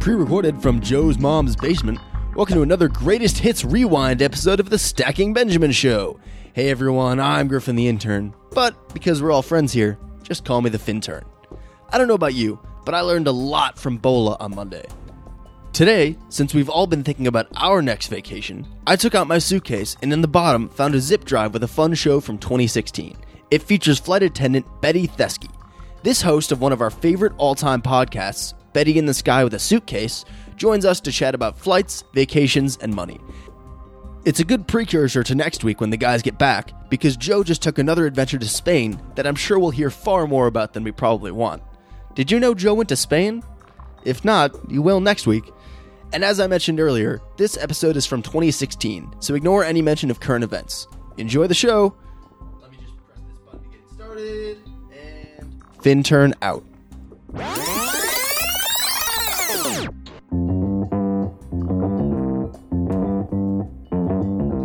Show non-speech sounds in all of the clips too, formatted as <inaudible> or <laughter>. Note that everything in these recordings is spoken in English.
Pre recorded from Joe's mom's basement, welcome to another Greatest Hits Rewind episode of the Stacking Benjamin Show. Hey everyone, I'm Griffin the intern, but because we're all friends here, just call me the Fintern. I don't know about you, but I learned a lot from Bola on Monday. Today, since we've all been thinking about our next vacation, I took out my suitcase and in the bottom found a zip drive with a fun show from 2016. It features flight attendant Betty Thesky. This host of one of our favorite all time podcasts, Betty in the Sky with a Suitcase, joins us to chat about flights, vacations, and money. It's a good precursor to next week when the guys get back, because Joe just took another adventure to Spain that I'm sure we'll hear far more about than we probably want. Did you know Joe went to Spain? If not, you will next week. And as I mentioned earlier, this episode is from 2016, so ignore any mention of current events. Enjoy the show! And. Fintern out.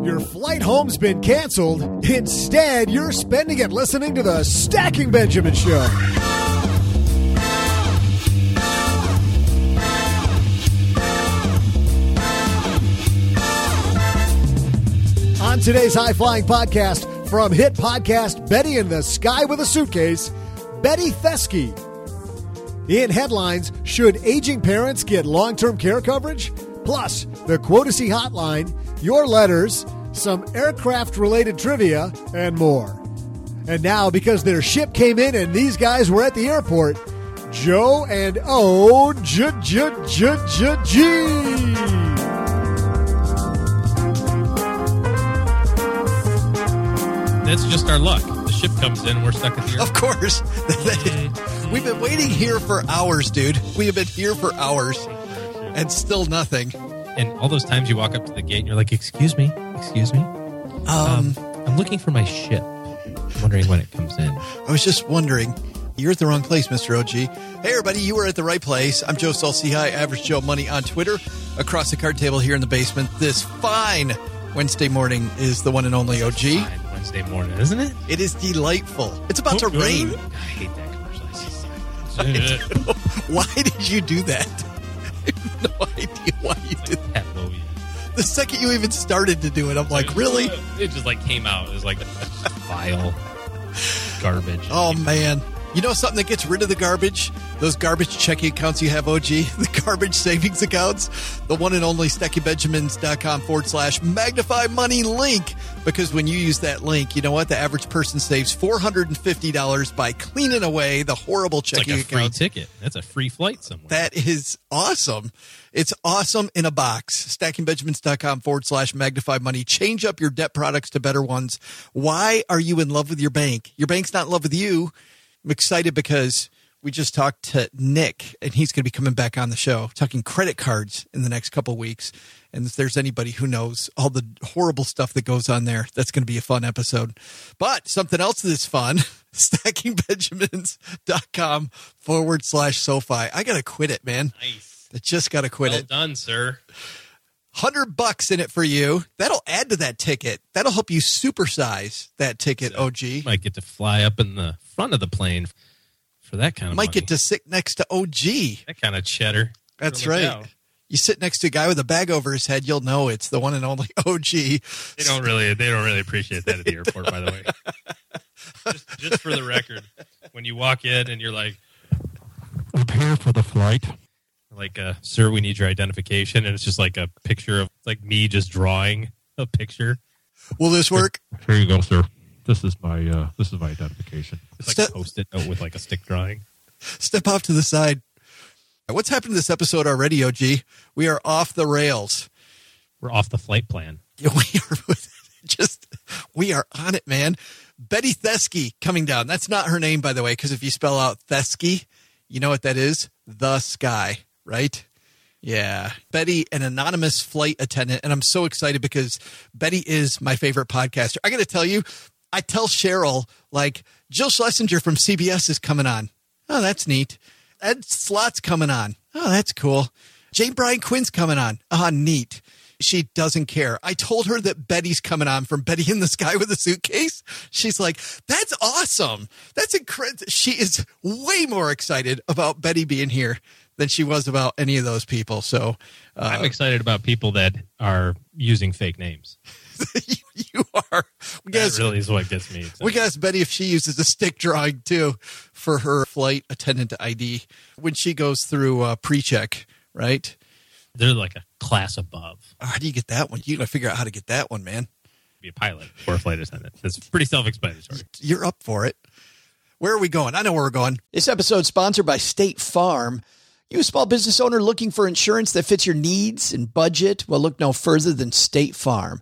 Your flight home's been canceled. Instead, you're spending it listening to the Stacking Benjamin Show. On today's high flying podcast from hit podcast Betty in the Sky with a Suitcase, Betty Thesky. In headlines, should aging parents get long term care coverage? Plus, the Quotacy Hotline, your letters, some aircraft related trivia, and more. And now, because their ship came in and these guys were at the airport, Joe and O J J J J G. That's just our luck. Ship comes in, we're stuck at the Of course. <laughs> We've been waiting here for hours, dude. We have been here for hours and still nothing. And all those times you walk up to the gate and you're like, "Excuse me, excuse me, Um, I'm looking for my ship. I'm wondering when it comes in." I was just wondering. You're at the wrong place, Mr. OG. Hey, everybody, you are at the right place. I'm Joe Saul-Sehy, Average Joe Money on Twitter. Across the card table here in the basement, this fine Wednesday morning is the one and only OG. Fine Wednesday morning, isn't it? It is delightful. It's about oh, to Oh, rain. I hate that commercial. <laughs> Why did you do that? <laughs> I have no idea why you did that. That movie. The second you even started to do it, I'm like, really? It just like came out. It was like <laughs> vile garbage. Oh man. You know something that gets rid of the garbage? Those garbage checking accounts you have, OG, <laughs> the garbage savings accounts, the one and only stackingbenjamins.com forward slash magnify money link. Because when you use that link, you know what? The average person saves $450 by cleaning away the horrible it's like checking a free ticket. That's a free flight somewhere. That is awesome. It's awesome in a box. StackingBenjamins.com forward slash magnify money. Change up your debt products to better ones. Why are you in love with your bank? Your bank's not in love with you. I'm excited because we just talked to Nick and he's going to be coming back on the show talking credit cards in the next couple of weeks. And if there's anybody who knows all the horrible stuff that goes on there, that's going to be a fun episode. But something else that's fun, <laughs> stackingbenjamins.com forward slash SoFi. I got to quit it, man. nice. I just got to quit it. Well it. done, sir. Hundred bucks in it for you. That'll add to that ticket. That'll help you supersize that ticket, OG. Might get to fly up in the front of the plane for that kind of Might money. get to sit next to OG. that kind of cheddar. That's right. out. You sit next to a guy with a bag over his head, you'll know it's the one and only <laughs> OG. They don't really they don't really appreciate that at the airport, by the way. <laughs> just, just for the record, when you walk in and you're like, "I'm here for the flight," like, uh, "Sir, we need your identification," and it's just like a picture of like me just drawing a picture. Will this work? Here you go, sir. This is my uh, this is my identification. It's like post-it note with like a stick drawing. Step off to the side. What's happened to this episode already, OG? We are off the rails. We're off the flight plan. Yeah, <laughs> we are <laughs> just we are on it, man. Betty Thesky coming down. That's not her name, by the way, because if you spell out Thesky, you know what that is? The sky, right? Yeah. Betty, an anonymous flight attendant. And I'm so excited because Betty is my favorite podcaster. I got to tell you, I tell Cheryl, like, Jill Schlesinger from CBS is coming on. Oh, that's neat. Ed Slott's coming on. Oh, that's cool. Jane Bryant Quinn's coming on. Ah, neat. She doesn't care. I told her that Betty's coming on from Betty in the Sky with a Suitcase. She's like, that's awesome. That's incredible. She is way more excited about Betty being here than she was about any of those people. So, I'm uh, excited about people that are using fake names. <laughs> you, <laughs> you are. We That guys, really is what gets me. we can ask Betty if she uses a stick drawing too for her flight attendant ID when she goes through uh, pre-check, right? They're like a class above. How do you get that one? You got to figure out how to get that one, man. Be a pilot or a flight attendant. That's pretty self-explanatory. You're up for it. Where are we going? I know where we're going. This episode sponsored by State Farm. You a small business owner looking for insurance that fits your needs and budget? Well, look no further than State Farm.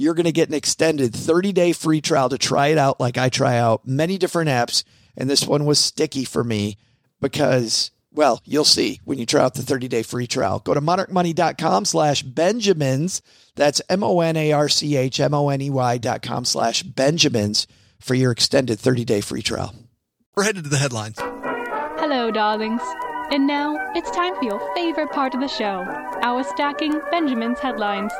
you're going to get an extended 30 day free trial to try it out like I try out many different apps. And this one was sticky for me because, well, you'll see when you try out the 30 day free trial. Go to monarchmoney.com slash Benjamins. That's M O N A R C H M O N E Y dot com slash Benjamins for your extended 30 day free trial. We're headed to the headlines. Hello, darlings. And now it's time for your favorite part of the show our Stacking Benjamin's headlines.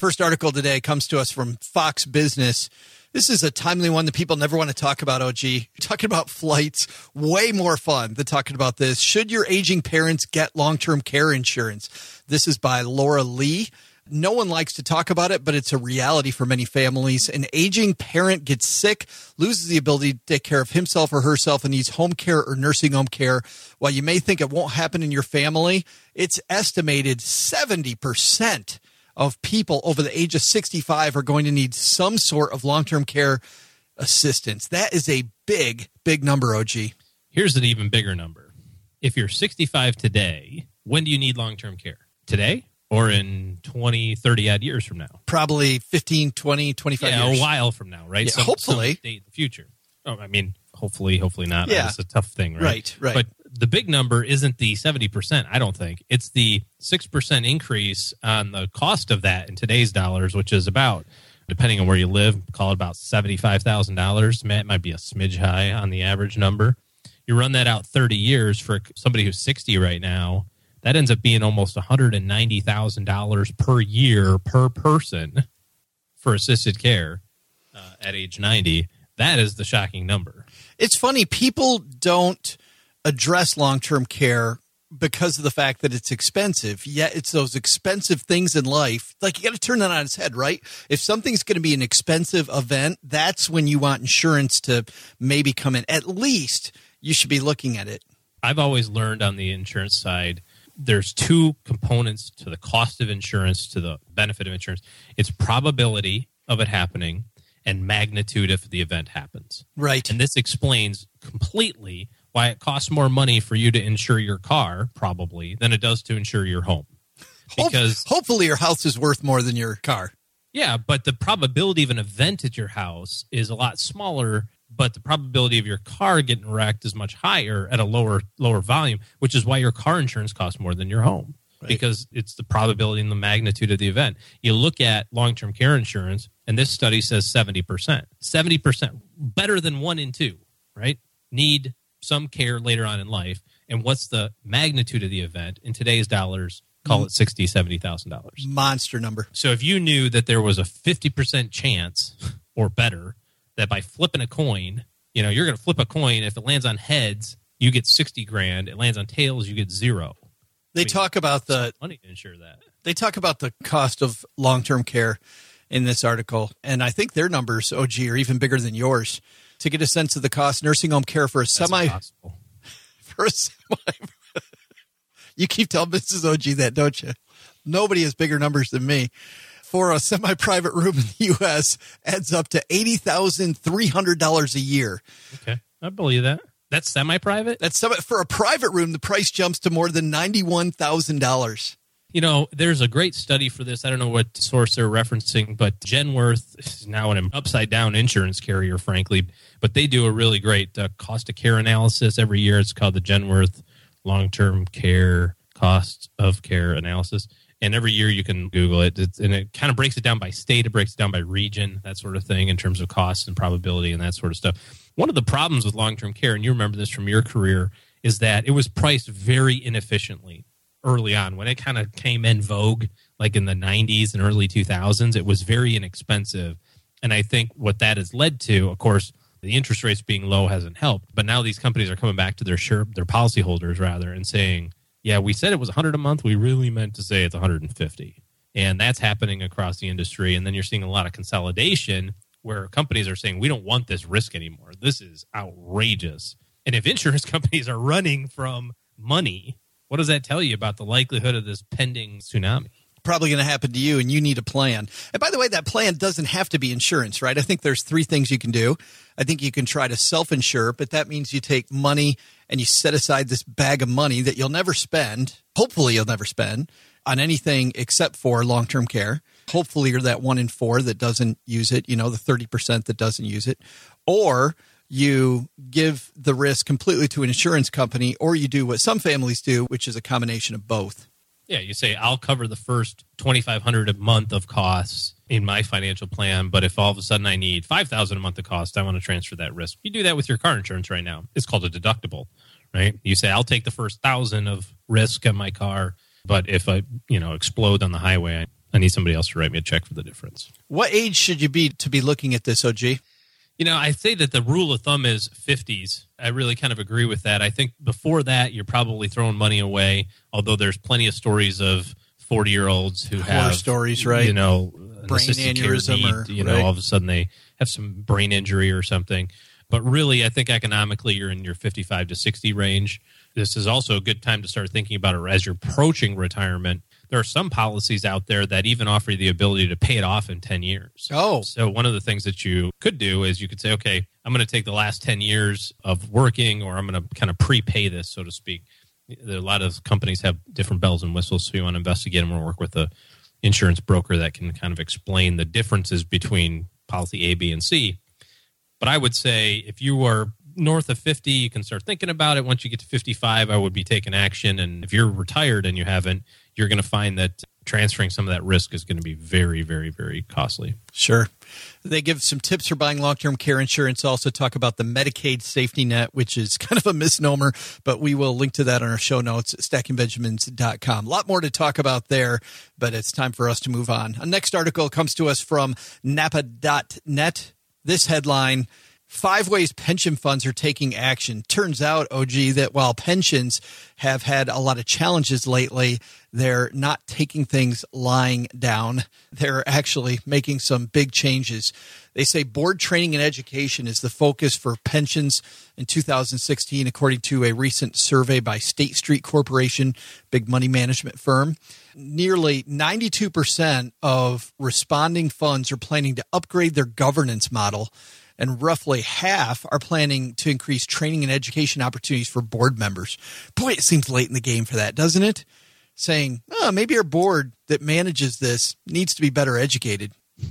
First article today comes to us from Fox Business. This is a timely one that people never want to talk about, OG. Talking about flights, way more fun than talking about this. Should your aging parents get long term care insurance? This is by Laura Lee. No one likes to talk about it, but it's a reality for many families. An aging parent gets sick, loses the ability to take care of himself or herself, and needs home care or nursing home care. While you may think it won't happen in your family, it's estimated 70% of people over the age of 65 are going to need some sort of long term care assistance. That is a big, big number, OG. Here's an even bigger number if you're 65 today, when do you need long term care? Today or in 20, 30 odd years from now? Probably 15, 20, 25 yeah, years. a while from now, right? Yeah, hopefully. date in the future. Oh, I mean, hopefully, hopefully not. Yeah. It's a tough thing, right? Right, right. But the big number isn't the 70%, I don't think. It's the 6% increase on the cost of that in today's dollars, which is about, depending on where you live, call it about $75,000. Matt might be a smidge high on the average number. You run that out 30 years for somebody who's 60 right now, that ends up being almost $190,000 per year per person for assisted care uh, at age 90. That is the shocking number. It's funny, people don't address long term care because of the fact that it's expensive. Yet it's those expensive things in life. Like you got to turn that on its head, right? If something's going to be an expensive event, that's when you want insurance to maybe come in. At least you should be looking at it. I've always learned on the insurance side there's two components to the cost of insurance to the benefit of insurance. It's probability of it happening and magnitude if the event happens. Right. And this explains completely why it costs more money for you to insure your car probably than it does to insure your home. Because hopefully your house is worth more than your car. Yeah, but the probability of an event at your house is a lot smaller, but the probability of your car getting wrecked is much higher at a lower lower volume, which is why your car insurance costs more than your home. Because it's the probability and the magnitude of the event. You look at long term care insurance, and this study says 70%. 70%, better than one in two, right? Need some care later on in life. And what's the magnitude of the event? In today's dollars, call it $60,000, $70,000. Monster number. So if you knew that there was a 50% chance or better that by flipping a coin, you know, you're going to flip a coin. If it lands on heads, you get 60 grand. It lands on tails, you get zero. They I mean, talk about the Money to insure that. they talk about the cost of long-term care in this article and i think their numbers og are even bigger than yours to get a sense of the cost nursing home care for a That's semi impossible. <laughs> for a semi <laughs> you keep telling mrs og that don't you nobody has bigger numbers than me for a semi-private room in the us adds up to $80300 a year Okay. I believe that. That's semi private? that's semi, for a private room the price jumps to more than $91000 You know, there's a great study for this. I don't know what source they're referencing, but Genworth is now an upside down insurance carrier, frankly. But they do a really great uh, cost of care analysis every year. It's called the Genworth Long Term Care Cost of Care Analysis. And every year you can Google it, it's, and it kind of breaks it down by state, it breaks it down by region, that sort of thing, in terms of costs and probability and that sort of stuff. One of the problems with long term care, and you remember this from your career, is that it was priced very inefficiently early on. When it kind of came in vogue like in the 90s and early 2000s it was very inexpensive. And i think what that has led to of course the interest rates being low hasn't helped. But now these companies are coming back to their sure their policyholders rather and saying yeah we said it was 100 a month. We really meant to say it's 150 and that's happening across the industry. And then you're seeing a lot of consolidation where companies are saying we don't want this risk anymore. This is outrageous. And if insurance <laughs> companies are running from money what does that tell you about the likelihood of this pending tsunami? probably going to happen to you and you need a plan. And by the way, that plan doesn't have to be insurance, right? I think there's three things you can do. I think you can try to self insure, but that means you take money and you set aside this bag of money that you'll never spend. Hopefully, you'll never spend on anything except for long term care. Hopefully, you're that one in four that doesn't use it, you know, the 30% that doesn't use it. Or you give the risk completely to an insurance company, or you do what some families do, which is a combination of both. Yeah, you say I'll cover the first twenty five hundred a month of costs in my financial plan, but if all of a sudden I need five thousand a month of costs, I want to transfer that risk. You do that with your car insurance right now. It's called a deductible, right? You say I'll take the first thousand of risk on my car, but if I you know explode on the highway, I, I need somebody else to write me a check for the difference. What age should you be to be looking at this, OG? You know, I say that the rule of thumb is 50s. I really kind of agree with that. I think before that, you're probably throwing money away, although there's plenty of stories of 40 year olds who have stories, right? You know, Brain aneurysm need, or- you know, right. all of a sudden they have some brain injury or something. But really, I think economically, you're in your 55 to 60 range. This is also a good time to start thinking about it as you're approaching retirement. There are some policies out there that even offer you the ability to pay it off in 10 years. Oh. So one of the things that you could do is you could say, okay, I'm going to take the last 10 years of working or I'm going to kind of prepay this, so to speak. There a lot of companies have different bells and whistles, so you want to investigate them or work with a insurance broker that can kind of explain the differences between policy A, B, and C. But I would say if you are north of 50, you can start thinking about it. Once you get to 55, I would be taking action. And if you're retired and you haven't, you're going to find that transferring some of that risk is going to be very, very, very costly. Sure. They give some tips for buying long term care insurance. Also, talk about the Medicaid safety net, which is <laughs> kind of a misnomer, but we will link to that on our show notes at stackingbenjamins.com. A lot more to talk about there, but it's time for us to move on. A next article comes to us from napa.net. This headline Five ways pension funds are taking action. Turns out, OG, that while pensions have had a lot of challenges lately, they're not taking things lying down. They're actually making some big changes. They say board training and education is the focus for pensions in 2016, according to a recent survey by State Street Corporation, big money management firm. Nearly 92% of responding funds are planning to upgrade their governance model and roughly half are planning to increase training and education opportunities for board members. Boy, it seems late in the game for that, doesn't it? Saying, oh, maybe our board that manages this needs to be better educated. <laughs>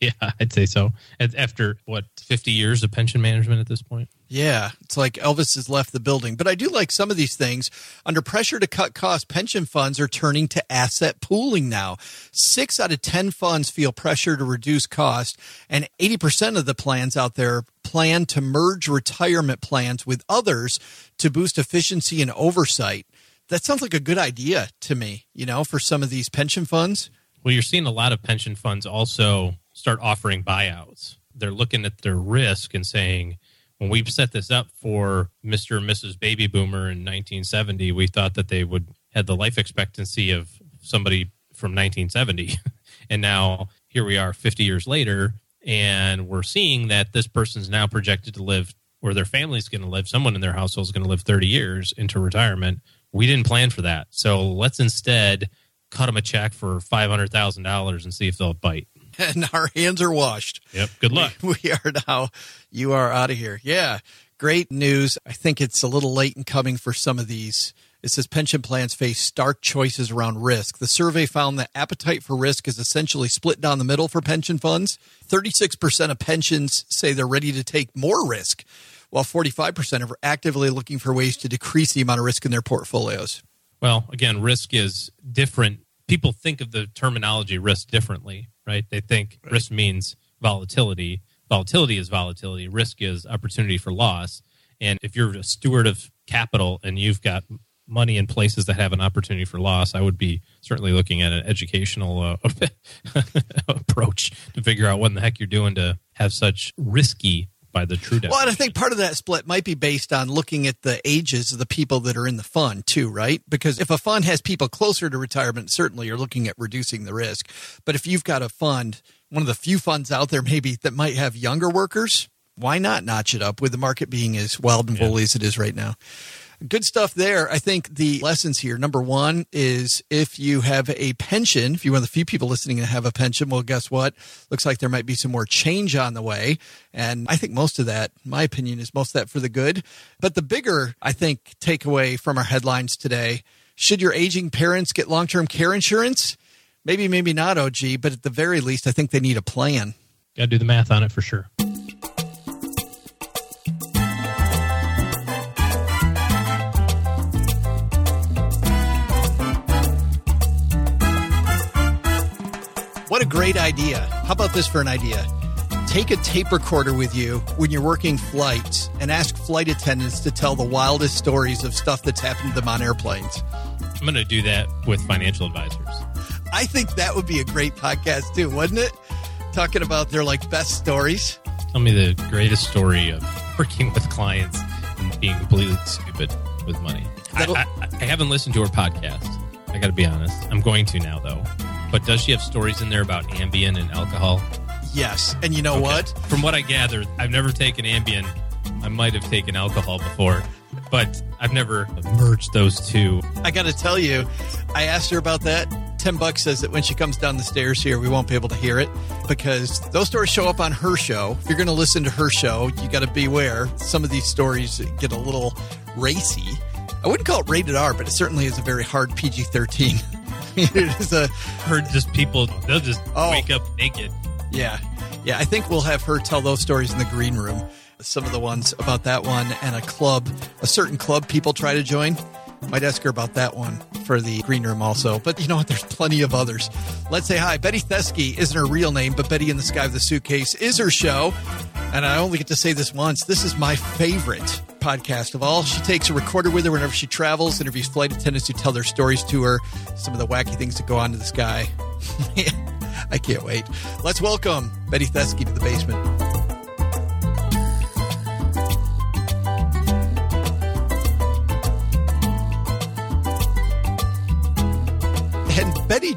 <laughs> yeah, I'd say so. After what, 50 years of pension management at this point? Yeah, it's like Elvis has left the building. But I do like some of these things. Under pressure to cut costs, pension funds are turning to asset pooling now. Six out of 10 funds feel pressure to reduce cost, and 80% of the plans out there plan to merge retirement plans with others to boost efficiency and oversight. That sounds like a good idea to me, you know, for some of these pension funds. Well, you're seeing a lot of pension funds also start offering buyouts. They're looking at their risk and saying, when we set this up for Mr. and Mrs. Baby Boomer in 1970, we thought that they would had the life expectancy of somebody from 1970. <laughs> and now here we are 50 years later, and we're seeing that this person's now projected to live, or their family's going to live, someone in their household is going to live 30 years into retirement. We didn't plan for that. So let's instead cut them a check for $500,000 and see if they'll bite. <laughs> and our hands are washed. Yep. Good luck. We, we are now, you are out of here. Yeah. Great news. I think it's a little late in coming for some of these. It says pension plans face stark choices around risk. The survey found that appetite for risk is essentially split down the middle for pension funds. 36% of pensions say they're ready to take more risk, while 45% are actively looking for ways to decrease the amount of risk in their portfolios. Well, again, risk is different. People think of the terminology risk differently right? They think right. risk means volatility. Volatility is volatility. Risk is opportunity for loss. And if you're a steward of capital and you've got money in places that have an opportunity for loss, I would be certainly looking at an educational uh, <laughs> approach to figure out what in the heck you're doing to have such risky by the true definition. Well, and I think part of that split might be based on looking at the ages of the people that are in the fund too, right? Because if a fund has people closer to retirement, certainly you're looking at reducing the risk. But if you've got a fund, one of the few funds out there maybe that might have younger workers, why not notch it up with the market being as wild and woolly yeah. as it is right now? Good stuff there. I think the lessons here number one is if you have a pension, if you're one of the few people listening to have a pension, well, guess what? Looks like there might be some more change on the way. And I think most of that, my opinion, is most of that for the good. But the bigger, I think, takeaway from our headlines today should your aging parents get long term care insurance? Maybe, maybe not, OG, but at the very least, I think they need a plan. Got to do the math on it for sure. Great idea. How about this for an idea? Take a tape recorder with you when you're working flights and ask flight attendants to tell the wildest stories of stuff that's happened to them on airplanes. I'm going to do that with financial advisors. I think that would be a great podcast too, wouldn't it? Talking about their like best stories. Tell me the greatest story of working with clients and being completely stupid with money. I, I, I haven't listened to her podcast. I got to be honest. I'm going to now though. But does she have stories in there about Ambien and alcohol? Yes. And you know okay. what? From what I gathered, I've never taken Ambien. I might have taken alcohol before, but I've never merged those two. I got to tell you, I asked her about that. Tim Buck says that when she comes down the stairs here, we won't be able to hear it because those stories show up on her show. If you're going to listen to her show, you got to beware. Some of these stories get a little racy I wouldn't call it rated R, but it certainly is a very hard PG 13. <laughs> <laughs> it is a, Heard just people, they'll just Oh. wake up naked. yeah. Yeah, I think we'll have her tell those stories in the green room. Some of the ones about that one and a club, a certain club people try to join. Might ask her about that one for the green room also. But you know what? There's plenty of others. Let's say hi. Betty Thesky isn't her real name, but Betty in the Sky with the Suitcase is her show. And I only get to say this once. This is my favorite podcast of all. She takes a recorder with her whenever she travels, interviews flight attendants who tell their stories to her, some of the wacky things that go on to the sky. <laughs> I can't wait. Let's welcome Betty Thesky to the basement.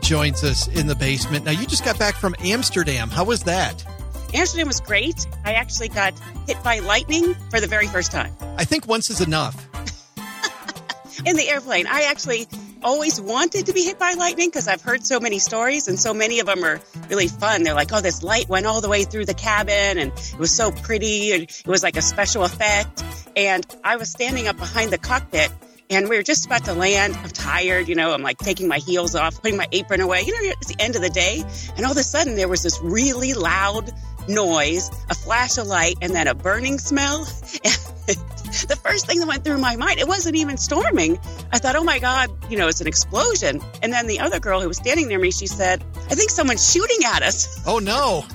Joins us in the basement. Now, you just got back from Amsterdam. How was that? Amsterdam was great. I actually got hit by lightning for the very first time I think once is enough. <laughs> in the airplane. I actually always wanted to be hit by lightning because I've heard so many stories and so many of them are really fun. They're like, oh, this light went all the way through the cabin and it was so pretty and it was like a special effect. And I was standing up behind the cockpit and we were just about to land. I'm tired, you know, I'm like taking my heels off, putting my apron away. You know, it's the end of the day. And all of a sudden there was this really loud noise, a flash of light, and then a burning smell. <laughs> the first thing that went through my mind, it wasn't even storming. I thought, oh my God, you know, it's an explosion. And then the other girl who was standing near me, she said, I think someone's shooting at us. <laughs> Oh, no.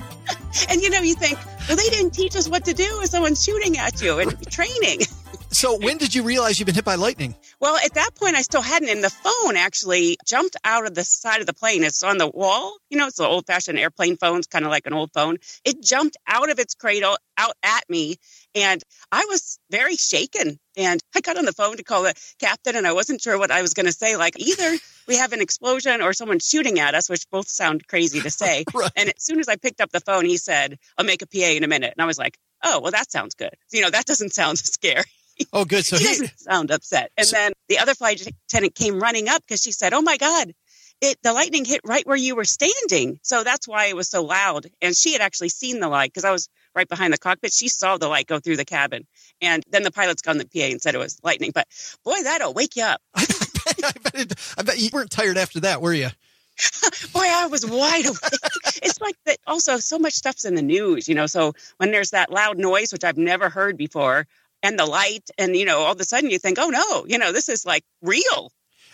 And you know, you think, well, they didn't teach us what to do if someone's shooting at you and training. <laughs> So, when did you realize you've been hit by lightning? Well, at that point, I still hadn't. And the phone actually jumped out of the side of the plane. It's on the wall. You know, it's the old fashioned airplane phones, kind of like an old phone. It jumped out of its cradle out at me. And I was very shaken. And I got on the phone to call the captain, and I wasn't sure what I was going to say. Like, either we have an explosion or someone's shooting at us, which both sound crazy to say. <laughs> Right. And as soon as I picked up the phone, he said, I'll make a PA in a minute. And I was like, oh, well, that sounds good. You know, that doesn't sound <laughs> scary <laughs> Oh, good. So, he he, doesn't sound upset. And So- then the other flight attendant came running up because she said, "Oh my God, it the lightning hit right where you were standing." So that's why it was so loud. And she had actually seen the light because I was right behind the cockpit. She saw the light go through the cabin, and then the pilots got on the PA and said it was lightning. But boy, that'll wake you up. I, bet it, I bet you weren't tired after that, were you? <laughs> Boy, I was wide awake. it's like that. Also, so much stuff's in the news, you know. So when there's that loud noise, which I've never heard before, and the light, and you know, all of a sudden you think, "Oh no, you know, this is like real."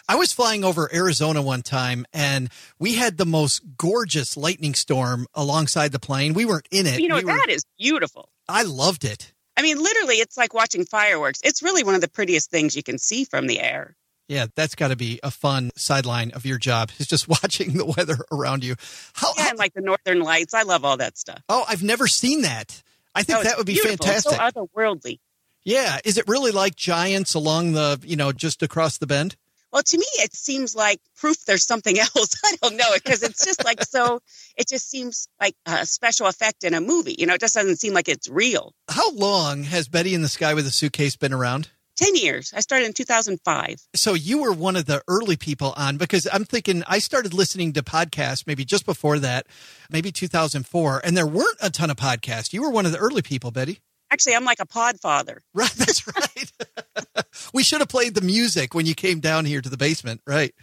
I was flying over Arizona one time and we had the most gorgeous lightning storm alongside the plane. We weren't in it. You know, We were- that is beautiful. I loved it. I mean, literally, it's like watching fireworks. It's really one of the prettiest things you can see from the air. Yeah, that's got to be a fun sideline of your job. Is just <laughs> watching the weather around you. How, Yeah, how- and like the northern lights. I love all that stuff. oh, I've never seen that. I think Oh, it's that would be beautiful. It's fantastic. So otherworldly. Yeah, is it really like giants along the, you know, just across the bend? Well, to me, it seems like proof there's something <laughs> else. I don't know it because it's just like so. It just seems like a special effect in a movie. You know, it just doesn't seem like it's real. How long has Betty in the Sky with a Suitcase been around? 10 years. I started in 2005. So you were one of the early people on because I'm thinking I started listening to podcasts maybe just before that, maybe 2004, and there weren't a ton of podcasts. You were one of the early people, Betty. Actually, I'm like a pod father. <laughs> Right, that's right. <laughs> we should have played the music when you came down here to the basement, right?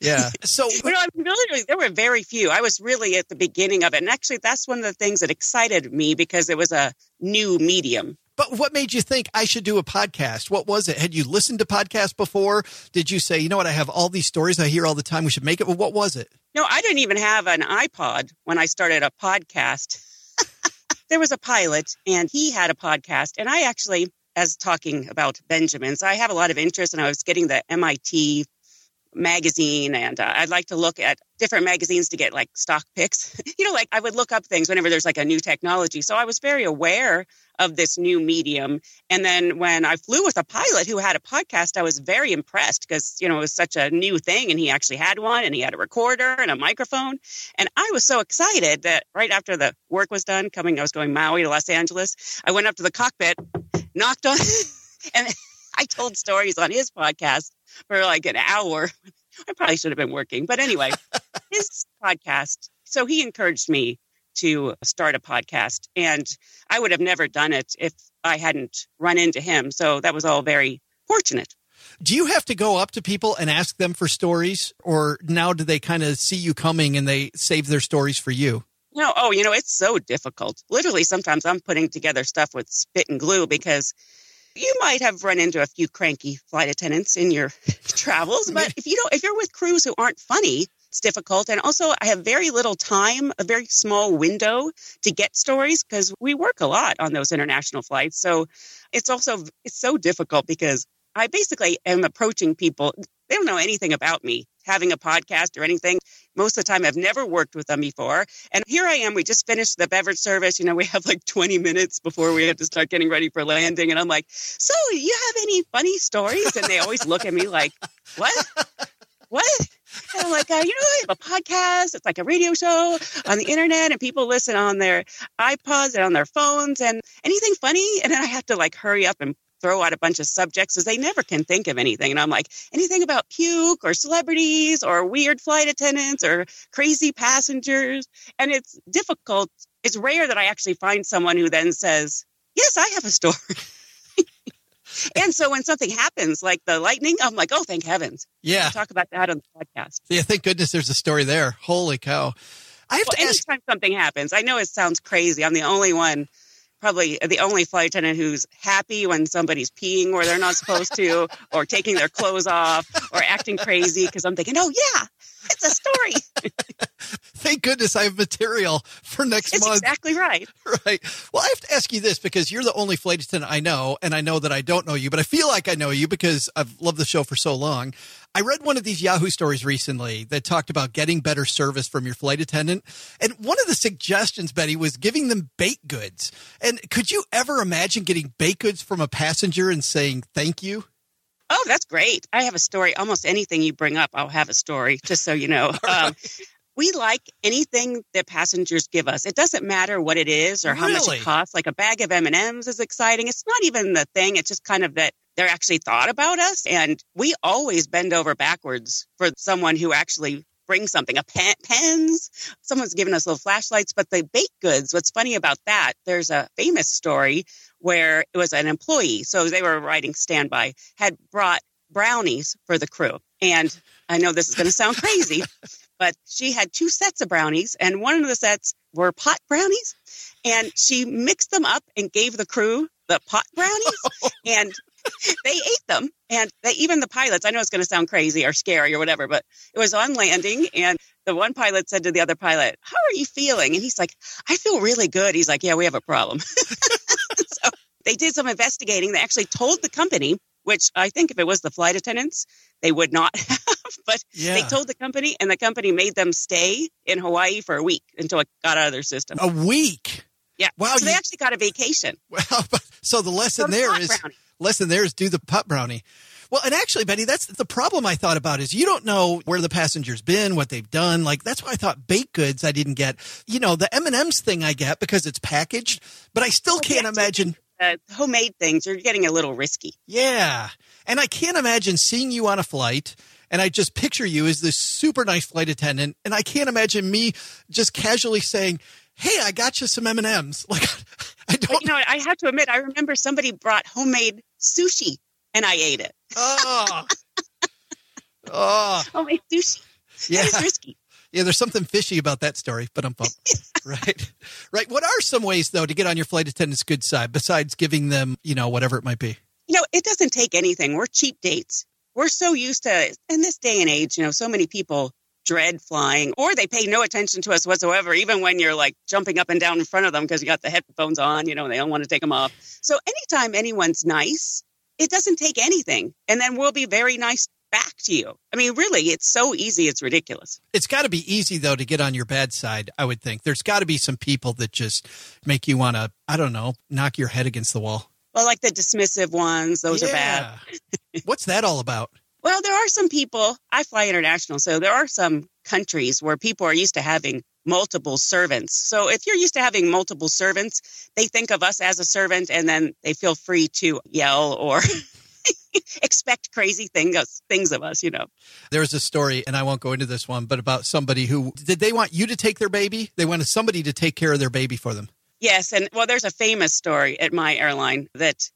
Yeah. So <laughs> You know, I mean, literally, there were very few. I was really at the beginning of it. And actually, that's one of the things that excited me because it was a new medium. But what made you think I should do a podcast? What was it? Had you listened to podcasts before? Did you say, you know what, I have all these stories I hear all the time. We should make it. Well, what was it? No, I didn't even have an iPod when I started a podcast. There was a pilot and he had a podcast. And I actually, as talking about Benjamins, I have a lot of interest and I was getting the MIT magazine and uh, I'd like to look at different magazines to get like stock picks. <laughs> you know, like I would look up things whenever there's like a new technology. So I was very aware of this new medium. And then when I flew with a pilot who had a podcast, I was very impressed because, you know, it was such a new thing and he actually had one and he had a recorder and a microphone. And I was so excited that right after the work was done, coming, I was going Maui to Los Angeles. I went up to the cockpit, knocked on, <laughs> and I told stories on his podcast for like an hour. <laughs> I probably should have been working, but anyway, <laughs> his podcast. So he encouraged me to start a podcast, and I would have never done it if I hadn't run into him. So that was all very fortunate. Do you have to go up to people and ask them for stories, or now do they kind of see you coming and they save their stories for you? No, oh, you know, it's so difficult. Literally, sometimes I'm putting together stuff with spit and glue because you might have run into a few cranky flight attendants in your <laughs> travels, but if you don't, if you're with crews who aren't funny, it's difficult. And also, I have very little time, a very small window to get stories because we work a lot on those international flights. So it's also it's so difficult because I basically am approaching people. They don't know anything about me, having a podcast or anything. Most of the time, I've never worked with them before. And here I am. We just finished the beverage service. You know, we have like 20 minutes before we have to start getting ready for landing. And I'm like, so you have any funny stories? And they always look at me like, what? What? And I'm like, uh, you know, I have a podcast. It's like a radio show on the internet, and people listen on their iPods and on their phones, and anything funny. And then I have to like hurry up and throw out a bunch of subjects because they never can think of anything. And I'm like, anything about puke or celebrities or weird flight attendants or crazy passengers. And it's difficult. It's rare that I actually find someone who then says, yes, I have a story. <laughs> and so when something happens, like the lightning, I'm like, oh, thank heavens. Yeah. We'll talk about that on the podcast. Yeah, thank goodness there's a story there. Holy cow. I have Well, to ask. anytime something happens, I know it sounds crazy. I'm the only one, probably the only flight attendant who's happy when somebody's peeing where they're not supposed to, <laughs> or taking their clothes off, or acting crazy because I'm thinking, oh yeah, it's a story. <laughs> Thank goodness I have material for next It's month. exactly right. <laughs> Right. Well, I have to ask you this because you're the only flight attendant I know, and I know that I don't know you, but I feel like I know you because I've loved the show for so long. I read one of these Yahoo stories recently that talked about getting better service from your flight attendant. And one of the suggestions, Betty, was giving them baked goods. And could you ever imagine getting baked goods from a passenger and saying thank you? Oh, that's great. I have a story. Almost anything you bring up, I'll have a story, just so you know. <laughs> Um, we like anything that passengers give us. It doesn't matter what it is or how much it costs. Like a bag of M&Ms is exciting. It's not even the thing. It's just kind of that they're actually thought about us. And we always bend over backwards for someone who actually brings something, a pen, pens. Someone's given us little flashlights, but the baked goods, what's funny about that, there's a famous story where it was an employee. So they were writing standby, had brought brownies for the crew. And I know this is going to sound <laughs> crazy, but she had two sets of brownies, and one of the sets were pot brownies. And she mixed them up and gave the crew the pot brownies, <laughs> and <laughs> they ate them. And they, even the pilots, I know it's going to sound crazy or scary or whatever, but it was on landing, and the one pilot said to the other pilot, How are you feeling? And he's like, I feel really good. He's like, Yeah, we have a problem. <laughs> so they did some investigating. They actually told the company, which I think if it was the flight attendants, they would not <laughs> have, but Yeah. they told the company, and the company made them stay in Hawaii for a week until it got out of their system. A week. yeah. wow, So they actually got a vacation. Well, so the lesson From there is brownie. Lesson there is do the pot brownie. Well, and actually, Betty, that's the problem I thought about is you don't know where the passenger's been, what they've done. Like that's why I thought baked goods I didn't get. You know, the M and M's thing I get because it's packaged, but I still Well, can't imagine. Uh, homemade things are getting a little risky. Yeah, and I can't imagine seeing you on a flight. And I just picture you as this super nice flight attendant, and I can't imagine me just casually saying, "Hey, I got you some M and M's." <laughs> Like, I don't. you know. I have to admit, I remember somebody brought homemade sushi, and I ate it. Oh, <laughs> oh, Homemade sushi. yeah. That is risky. Yeah, there's something fishy about that story, but I'm bummed. <laughs> right. Right. What are some ways though to get on your flight attendant's good side besides giving them, you know, whatever it might be? you know, it doesn't take anything. We're cheap dates. We're so used to, in this day and age, you know, so many people dread flying or they pay no attention to us whatsoever, even when you're like jumping up and down in front of them because you got the headphones on, you know, and they don't want to take them off. So anytime anyone's nice, it doesn't take anything. And then we'll be very nice back to you. I mean, really, it's so easy, it's ridiculous. It's got to be easy though to get on your bad side, I would think. There's got to be some people that just make you want to, I don't know, knock your head against the wall. Well, like the dismissive ones, those are bad. What's that all about? Well, there are some people, I fly international, so there are some countries where people are used to having multiple servants. So if you're used to having multiple servants, they think of us as a servant and then they feel free to yell or <laughs> expect crazy things things of us, you know. There's a story, and I won't go into this one, but about somebody who did they want you to take their baby? They wanted somebody to take care of their baby for them. Yes, and well there's a famous story at my airline that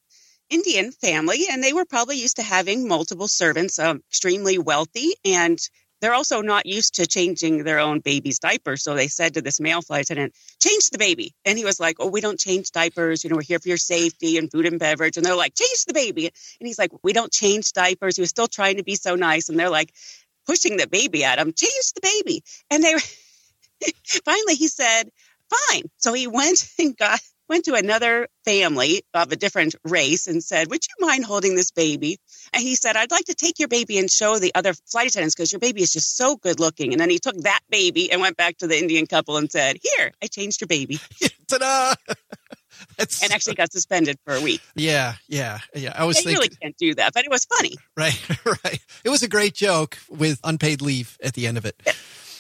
Indian family, and they were probably used to having multiple servants, um, extremely wealthy, and they're also not used to changing their own baby's diaper. So they said to this male flight attendant, change the baby. And he was like, Oh, we don't change diapers. You know, we're here for your safety and food and beverage. And they're like, change the baby. And he's like, we don't change diapers. He was still trying to be so nice. And they're like pushing the baby at him, change the baby. And they <laughs> finally he said, fine. So he went <laughs> and got went to another family of a different race and said, Would you mind holding this baby? And he said, I'd like to take your baby and show the other flight attendants because your baby is just so good looking. And then he took that baby and went back to the Indian couple and said, Here, I changed your baby. <laughs> Ta-da! <laughs> That's And actually got suspended for a week. yeah, yeah, yeah. I was They thinking really can't do that, but it was funny. right, <laughs> right. It was a great joke with unpaid leave at the end of it.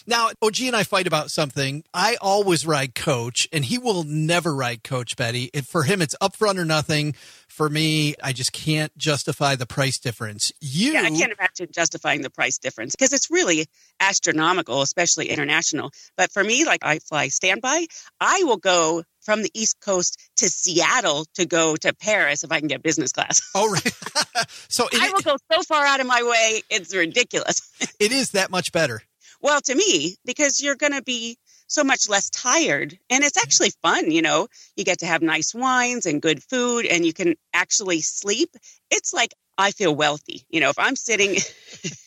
Now, OG and I fight about something. I always ride coach, and he will never ride coach, Betty. It, for him, it's upfront or nothing. For me, I just can't justify the price difference. You, Yeah, I can't imagine justifying the price difference because it's really astronomical, especially international. But for me, like I fly standby, I will go from the East Coast to Seattle to go to Paris if I can get business class. oh, right. <laughs> so I will go so far out of my way, it's ridiculous. <laughs> it is that much better. Well, to me, because you're going to be so much less tired. And it's actually fun, you know. You get to have nice wines and good food and you can actually sleep. It's like I feel wealthy. You know, if I'm sitting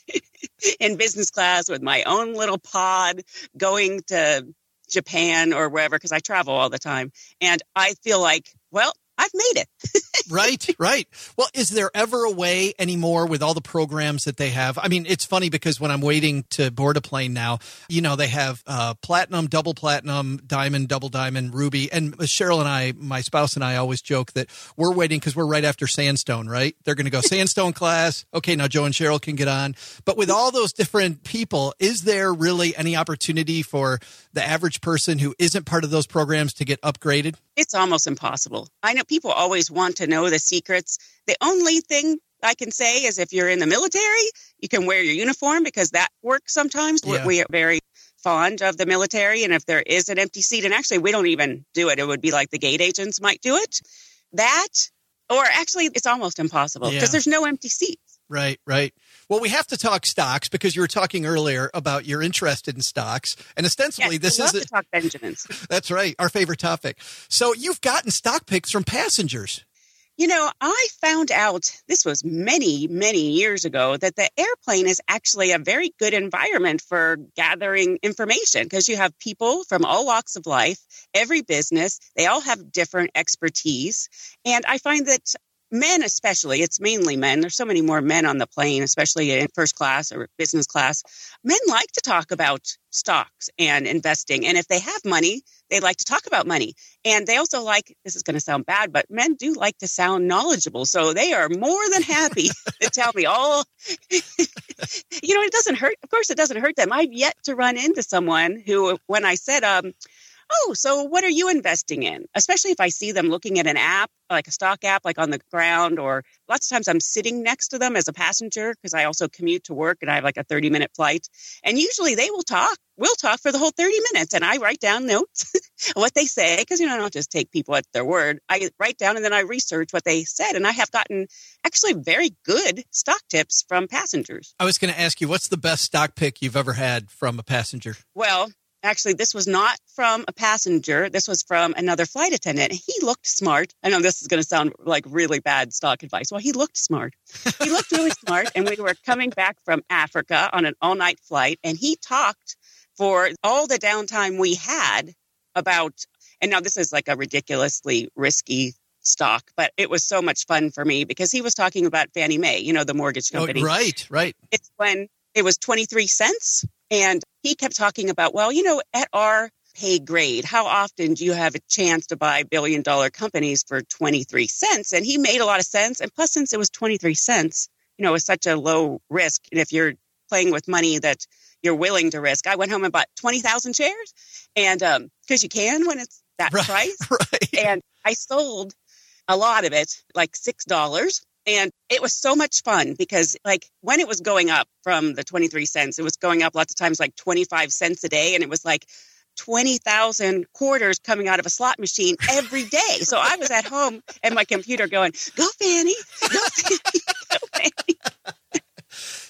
<laughs> in business class with my own little pod going to Japan or wherever, because I travel all the time, and I feel like, well, I've made it. <laughs> right, right. Well, is there ever a way anymore with all the programs that they have? I mean, it's funny because when I'm waiting to board a plane now, you know, they have uh, platinum, double platinum, diamond, double diamond, ruby. And Cheryl and I, my spouse and I always joke that we're waiting because we're right after sandstone, right? They're going to go <laughs> sandstone class. Okay, now Joe and Cheryl can get on. But with all those different people, is there really any opportunity for the average person who isn't part of those programs to get upgraded? It's almost impossible. I know people always want to know the secrets. The only thing I can say is if you're in the military, you can wear your uniform because that works sometimes. We- Yeah. We are very fond of the military. And if there is an empty seat, and actually we don't even do it, it would be like the gate agents might do it. That, or actually, it's almost impossible because Yeah. there's no empty seats. Right, right. Well, we have to talk stocks because you were talking earlier about you're interested in stocks, and ostensibly Yeah, this is to talk Benjamins. <laughs> that's right, our favorite topic. So you've gotten stock picks from passengers. You know, I found out this was many, many years ago that the airplane is actually a very good environment for gathering information because you have people from all walks of life, every business, they all have different expertise. And I find that men, especially, it's mainly men. There's so many more men on the plane, especially in first class or business class. Men like to talk about stocks and investing. And if they have money, they like to talk about money. And they also like, this is going to sound bad, but men do like to sound knowledgeable. So they are more than happy <laughs> to tell me all, <laughs> you know, it doesn't hurt. Of course, it doesn't hurt them. I've yet to run into someone who, when I said, um, Oh, so what are you investing in? Especially if I see them looking at an app, like a stock app, like on the ground, or lots of times I'm sitting next to them as a passenger because I also commute to work and I have like a 30 minute flight. And usually they will talk, we'll talk for the whole 30 minutes. And I write down notes, <laughs> what they say, because, you know, I don't just take people at their word. I write down and then I research what they said. And I have gotten actually very good stock tips from passengers. I was going to ask you, what's the best stock pick you've ever had from a passenger? Well, actually, this was not from a passenger. This was from another flight attendant. He looked smart. I know this is going to sound like really bad stock advice. Well, he looked smart. He <laughs> looked really smart. And we were coming back from Africa on an all night flight. And he talked for all the downtime we had about, and now this is like a ridiculously risky stock, but it was so much fun for me because he was talking about Fannie Mae, you know, the mortgage oh, company Oh, right, right. it's when it was 23 cents. And he kept talking about, well, you know, at our pay grade, how often do you have a chance to buy billion dollar companies for 23 cents? And he made a lot of sense. And plus, since it was 23 cents, you know, it's such a low risk. And if you're playing with money that you're willing to risk, I went home and bought 20,000 shares. And um, because you can when it's that Right. price <laughs> Right. and I sold a lot of it, like six dollars. And it was so much fun because, like, when it was going up from the 23 cents, it was going up lots of times like 25 cents a day. And it was like, 20,000 quarters coming out of a slot machine every day. So I was at home and my computer going, go Fannie. go Fannie, go Fannie.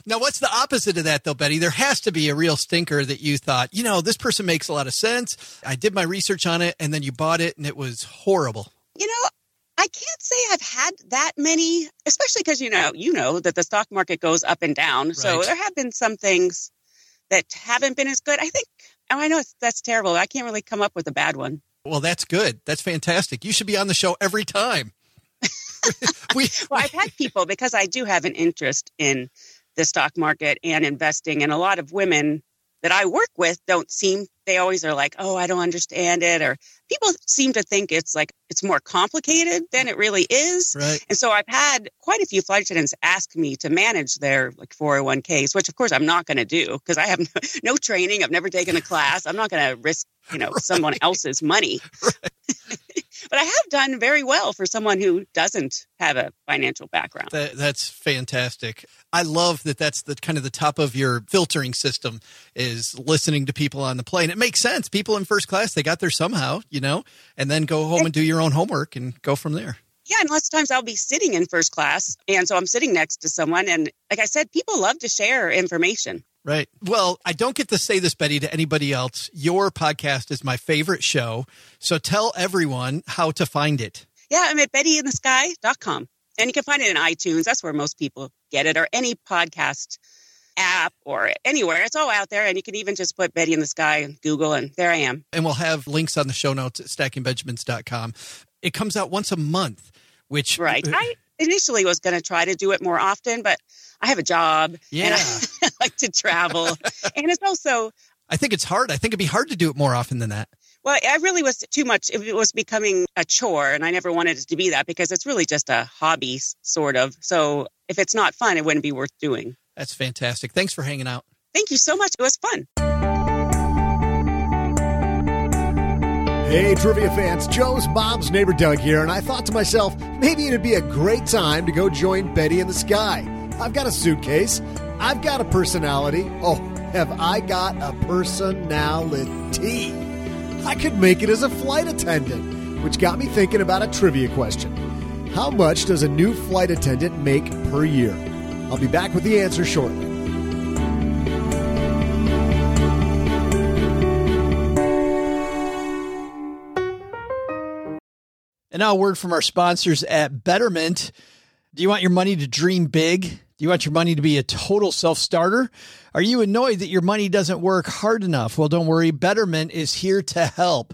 Now, what's the opposite of that, though, Betty? There has to be a real stinker that you thought, you know, this person makes a lot of sense. I did my research on it, and then you bought it, and it was horrible. You know, I can't I've had that many, especially because you know, you know that the stock market goes up and down. So there have been some things that haven't been as good. I think. Oh, I know it's, that's terrible. I can't really come up with a bad one. Well, that's good. That's fantastic. You should be on the show every time. <laughs> we, <laughs> Well, I've had people because I do have an interest in the stock market and investing, and a lot of women that I work with don't seem. They always are like, "Oh, I don't understand it," or people seem to think it's like it's more complicated than it really is. right. And so I've had quite a few flight attendants ask me to manage their like 401ks, which of course I'm not going to do because I have no, no training. I've never taken a class. I'm not going to risk, you know, <laughs> someone else's money. <laughs> but I have done very well for someone who doesn't have a financial background. That, that's fantastic. I love that that's the kind of the top of your filtering system is listening to people on the plane. It makes sense. People in first class, they got there somehow, you know, and then go home and do your own homework and go from there. Yeah, and lots of times I'll be sitting in first class. And so I'm sitting next to someone. And like I said, people love to share information. Right. Well, I don't get to say this, Betty, to anybody else. Your podcast is my favorite show. So tell everyone how to find it. Yeah, I'm at bettyinthesky.com. And you can find it in iTunes. That's where most people get it, or any podcast app or anywhere. It's all out there. And you can even just put Betty in the Sky and Google, and there I am. And we'll have links on the show notes at stackingbenjamins.com. It comes out once a month, which Right. Uh, I initially was going to try to do it more often, but I have a job and Yeah. <laughs> I like to travel. <laughs> and it's also, I think it's hard. I think it'd be hard to do it more often than that. well, I really was too much. It was becoming a chore, and I never wanted it to be that because it's really just a hobby, sort of. So if it's not fun, it wouldn't be worth doing. That's fantastic. Thanks for hanging out. Thank you so much. It was fun. Hey, trivia fans, Joe's Bob's neighbor Doug here, and I thought to myself, maybe it'd be a great time to go join Betty in the Sky. I've got a suitcase, I've got a personality. Oh, have I got a personality? I could make it as a flight attendant, which got me thinking about a trivia question. How much does a new flight attendant make per year? I'll be back with the answer shortly. And now a word from our sponsors at Betterment. Do you want your money to dream big? Do you want your money to be a total self starter? Are you annoyed that your money doesn't work hard enough? Well, don't worry. Betterment is here to help.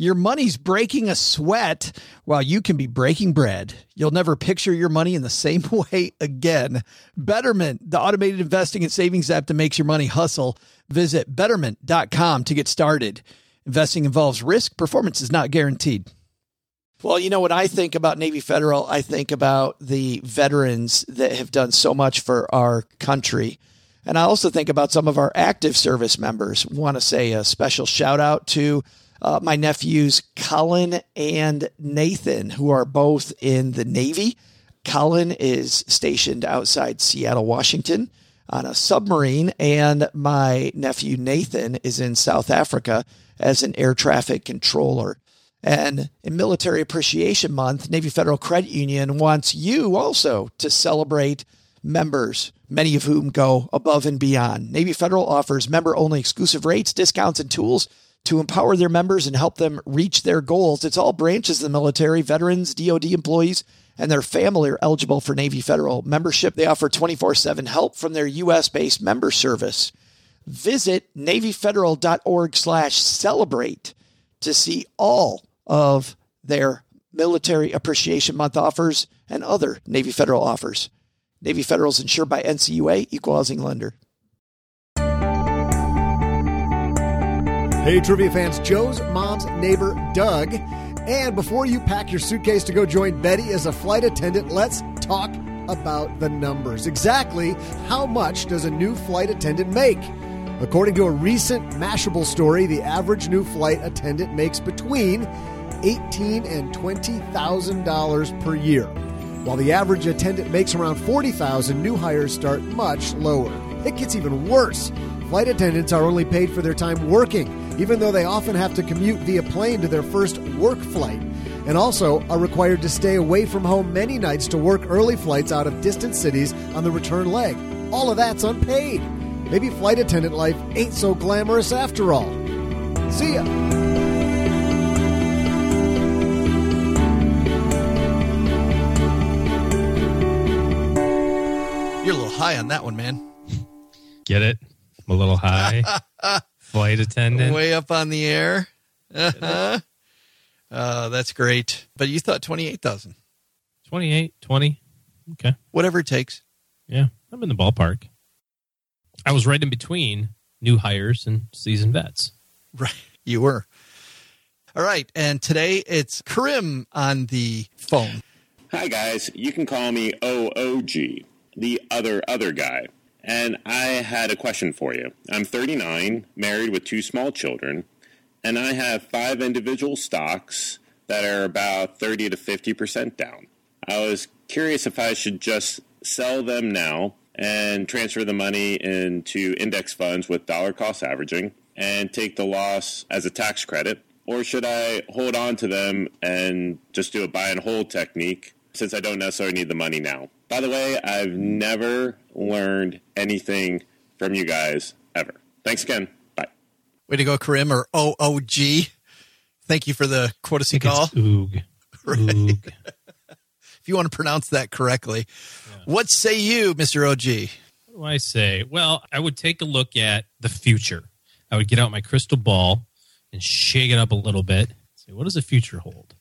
your money's breaking a sweat while you can be breaking bread. You'll never picture your money in the same <laughs> way again. Betterment, the automated investing and savings app that makes your money hustle. Visit betterment.com to get started. Investing involves risk, performance is not guaranteed. Well, you know, when I think about Navy Federal, I think about the veterans that have done so much for our country. And I also think about some of our active service members. Want to say a special shout out to uh, my nephews, Colin and Nathan, who are both in the Navy. Colin is stationed outside Seattle, Washington on a submarine, and my nephew, Nathan, is in South Africa as an air traffic controller. And in Military Appreciation Month, Navy Federal Credit Union wants you also to celebrate members, many of whom go above and beyond. Navy Federal offers member only exclusive rates, discounts, and tools to empower their members and help them reach their goals. It's all branches of the military, veterans, DoD employees, and their family are eligible for Navy Federal membership. They offer 24 7 help from their U.S. based member service. Visit NavyFederal.org slash celebrate to see all of their Military Appreciation Month offers and other Navy Federal offers. Navy Federal is insured by NCUA, equal housing lender. Hey, trivia fans, Joe's mom's neighbor, Doug. And before you pack your suitcase to go join Betty as a flight attendant, let's talk about the numbers. Exactly how much does a new flight attendant make? According to a recent Mashable story, the average new flight attendant makes between eighteen and twenty thousand dollars per year. While the average attendant makes around forty thousand, new hires start much lower. It gets even worse. Flight attendants are only paid for their time working, even though they often have to commute via plane to their first work flight, and also are required to stay away from home many nights to work early flights out of distant cities on the return leg. All of that's unpaid. Maybe flight attendant life ain't so glamorous after all. See ya. You're a little high on that one, man. Get it? I'm a little high. <laughs> Flight attendant. Way up on the air. Uh-huh. Uh, that's great. But you thought 28,000. 28, 20. Okay. Whatever it takes. Yeah. I'm in the ballpark. I was right in between new hires and seasoned vets. Right. You were. All right. And today it's Karim on the phone. Hi, guys. You can call me OOG, the other other guy. And I had a question for you. I'm 39, married with two small children, and I have five individual stocks that are about 30 to 50% down. I was curious if I should just sell them now and transfer the money into index funds with dollar cost averaging and take the loss as a tax credit, or should I hold on to them and just do a buy and hold technique since I don't necessarily need the money now? By the way, I've never learned anything from you guys ever. Thanks again. Bye. Way to go, Karim or OOG. Thank you for the courtesy I think call. it's Oog. <laughs> Right. Oog. If you want to pronounce that correctly. What say you, Mr. OG? What do I say? Well, I would take a look at the future. I would get out my crystal ball and shake it up a little bit. Say, what does the future hold?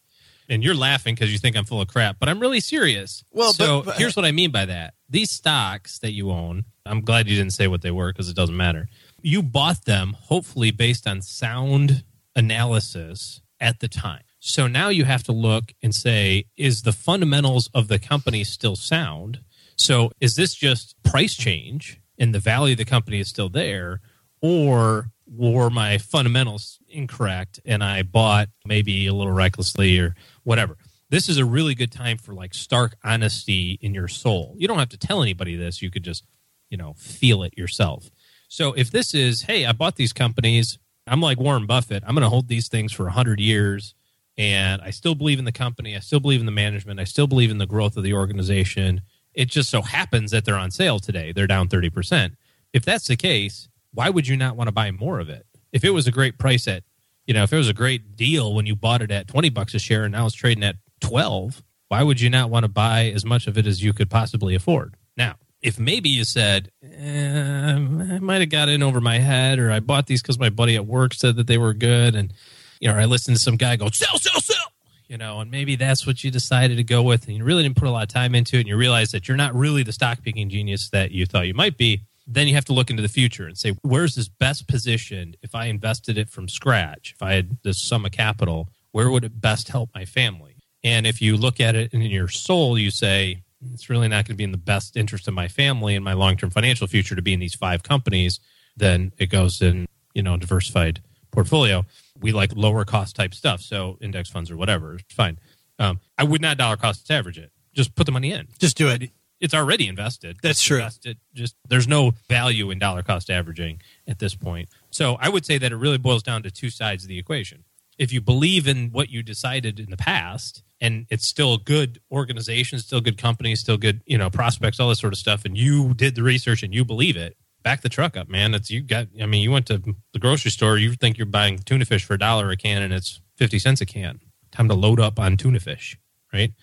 And you're laughing because you think I'm full of crap, but I'm really serious. Well, so but- but- here's what I mean by that. These stocks that you own, I'm glad you didn't say what they were because it doesn't matter. You bought them hopefully based on sound analysis at the time. So now you have to look and say, is the fundamentals of the company still sound? So is this just price change and the value of the company is still there? Or were my fundamentals incorrect and I bought maybe a little recklessly or whatever? This is a really good time for like stark honesty in your soul. You don't have to tell anybody this. You could just, you know, feel it yourself. So if this is, hey, I bought these companies, I'm like Warren Buffett, I'm going to hold these things for 100 years and I still believe in the company, I still believe in the management, I still believe in the growth of the organization. It just so happens that they're on sale today. They're down 30%. If that's the case, why would you not want to buy more of it? If it was a great price at, you know, if it was a great deal when you bought it at 20 bucks a share and now it's trading at 12, why would you not want to buy as much of it as you could possibly afford? Now, if maybe you said, eh, I might have got in over my head, or I bought these because my buddy at work said that they were good, and you know, I listened to some guy go sell, sell, sell, you know, and maybe that's what you decided to go with, and you really didn't put a lot of time into it, and you realize that you're not really the stock picking genius that you thought you might be. Then you have to look into the future and say, where's this best positioned if I invested it from scratch? If I had this sum of capital, where would it best help my family? And if you look at it in your soul, you say, it's really not going to be in the best interest of my family and my long term financial future to be in these five companies, then it goes in, you know, diversified portfolio. We like lower cost type stuff. So index funds or whatever, fine. Um, I would not dollar cost average it. Just put the money in. Just do it. It's already invested. That's Just true. invest it. Just there's no value in dollar cost averaging at this point. So I would say that it really boils down to two sides of the equation. If you believe in what you decided in the past and it's still a good organization, still good company, still good, you know, prospects, all this sort of stuff, and you did the research and you believe it, back the truck up, man. It's you got I mean, you went to the grocery store, you think you're buying tuna fish for a dollar a can and it's fifty cents a can. Time to load up on tuna fish, right?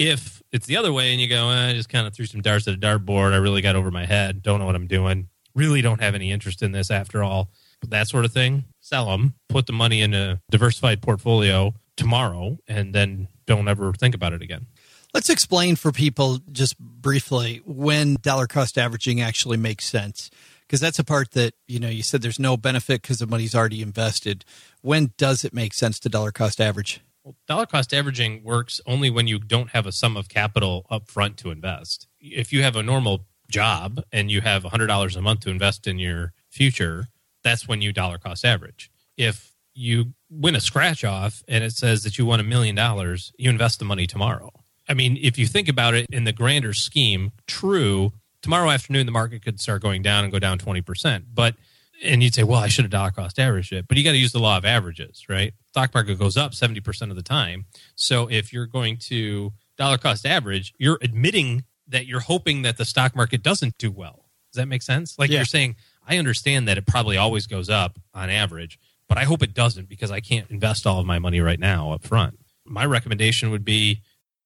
If it's the other way and you go, eh, I just kind of threw some darts at a dartboard, I really got over my head, don't know what I'm doing, really don't have any interest in this after all, that sort of thing, sell them, put the money in a diversified portfolio tomorrow, and then don't ever think about it again. Let's explain for people just briefly when dollar cost averaging actually makes sense. Because that's a part that, you know, you said there's no benefit because the money's already invested. When does it make sense to dollar cost average? Well, dollar cost averaging works only when you don't have a sum of capital up front to invest. if you have a normal job and you have $100 a month to invest in your future, that's when you dollar cost average. If you win a scratch off and it says that you won a million dollars, you invest the money tomorrow. I mean, if you think about it in the grander scheme, true, tomorrow afternoon the market could start going down and go down 20%. But and you'd say, well, I should have dollar cost averaged it. But you got to use the law of averages, right? Stock market goes up 70% of the time. So if you're going to dollar cost average, you're admitting that you're hoping that the stock market doesn't do well. Does that make sense? Like Yeah. you're saying, I understand that it probably always goes up on average, but I hope it doesn't because I can't invest all of my money right now up front. My recommendation would be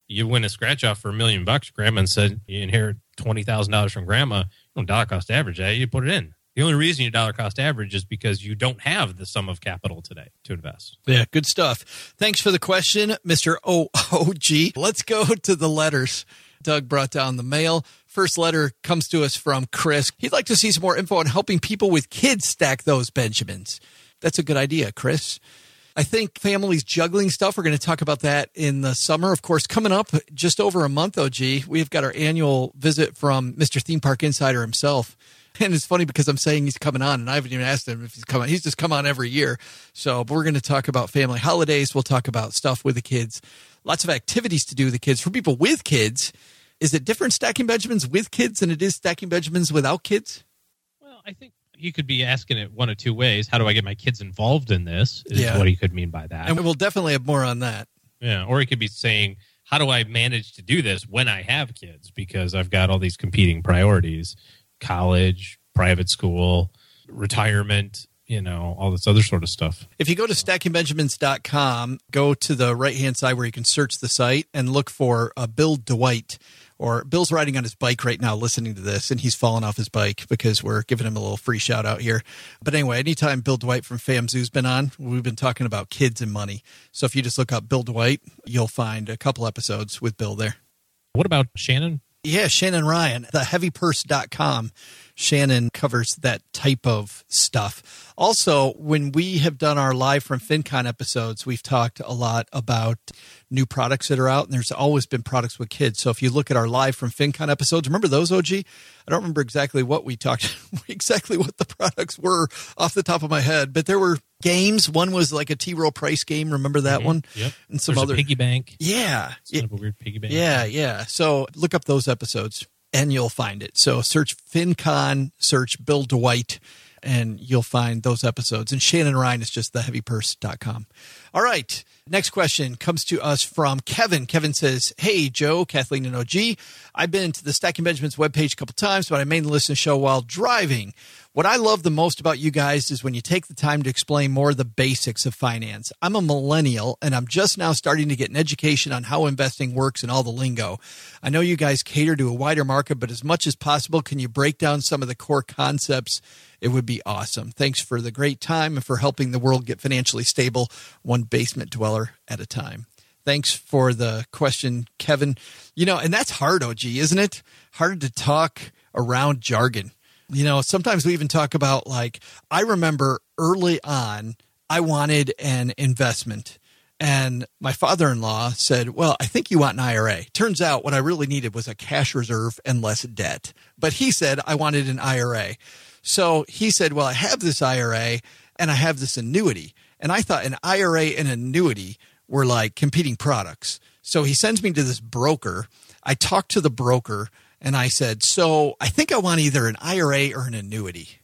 you win a scratch off for a million bucks. Grandma said you inherit twenty thousand dollars from grandma. You don't dollar cost average that. You put it in. The only reason you dollar cost average is because you don't have the sum of capital today to invest. Yeah, good stuff. Thanks for the question, Mr. OOG. Let's go to the letters. Doug brought down the mail. First letter comes to us from Chris. He'd like to see some more info on helping people with kids stack those Benjamins. That's a good idea, Chris. I think families juggling stuff. We're going to talk about that in the summer. Of course, coming up just over a month, OG, we've got our annual visit from Mr. Theme Park Insider himself. And it's funny because I'm saying he's coming on, and I haven't even asked him if he's coming. He's just come on every year. So, but we're going to talk about family holidays. We'll talk about stuff with the kids. Lots of activities to do with the kids. For people with kids, is it different stacking Benjamins with kids than it is stacking Benjamins without kids? Well, I think you could be asking it one of two ways. How do I get my kids involved in this? Is Yeah. what he could mean by that. And we'll definitely have more on that. Yeah, or he could be saying, "How do I manage to do this when I have kids? Because I've got all these competing priorities: college, private school, retirement. You know, all this other sort of stuff." If you go to stackingbenjamins.com, go to the right hand side where you can search the site and look for uh, Bill Dwight. Or Bill's riding on his bike right now listening to this, and he's fallen off his bike because we're giving him a little free shout out here. But anyway, anytime Bill Dwight from FamZoo's been on, we've been talking about kids and money. So if you just look up Bill Dwight, you'll find a couple episodes with Bill there. What about Shannon? Yeah, Shannon Ryan, theheavypurse.com. Shannon covers that type of stuff. Also, when we have done our live from FinCon episodes, we've talked a lot about new products that are out, and there's always been products with kids. So if you look at our live from FinCon episodes, remember those, OG? I don't remember exactly what we talked, <laughs> exactly what the products were off the top of my head, but there were games. One was like a T. Rowe Price game. Remember that mm-hmm. one? Yep. And some There's other a piggy bank. Yeah. It's kind of a weird piggy bank. Yeah, yeah. So look up those episodes and you'll find it. So search FinCon, search Bill Dwight, and you'll find those episodes. And Shannon Ryan is just theheavypurse.com. All right. Next question comes to us from Kevin. Kevin says, Hey, Joe, Kathleen, and OG. I've been to the Stacking Benjamins webpage a couple times, but I mainly listen to the show while driving. What I love the most about you guys is when you take the time to explain more of the basics of finance. I'm a millennial and I'm just now starting to get an education on how investing works and all the lingo. I know you guys cater to a wider market, but as much as possible, can you break down some of the core concepts? It would be awesome. Thanks for the great time and for helping the world get financially stable, one basement dweller at a time. Thanks for the question, Kevin. You know, and that's hard, OG, isn't it? Hard to talk around jargon. You know, sometimes we even talk about like, I remember early on, I wanted an investment. And my father in law said, Well, I think you want an IRA. Turns out what I really needed was a cash reserve and less debt. But he said, I wanted an IRA. So he said, Well, I have this IRA and I have this annuity. And I thought an IRA and annuity were like competing products. So he sends me to this broker. I talked to the broker and I said, So I think I want either an IRA or an annuity.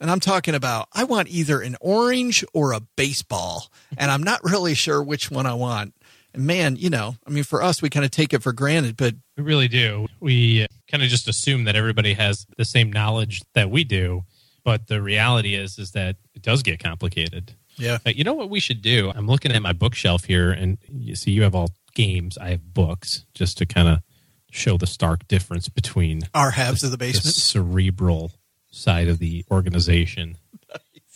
And I'm talking about, I want either an orange or a baseball. And I'm not really sure which one I want. And man, you know, I mean, for us, we kind of take it for granted, but We really do. We uh, kind of just assume that everybody has the same knowledge that we do, but the reality is is that it does get complicated. Yeah. Uh, you know what we should do? I'm looking at my bookshelf here, and you see, you have all games. I have books, just to kind of show the stark difference between Our halves of the the basement. cerebral side of the organization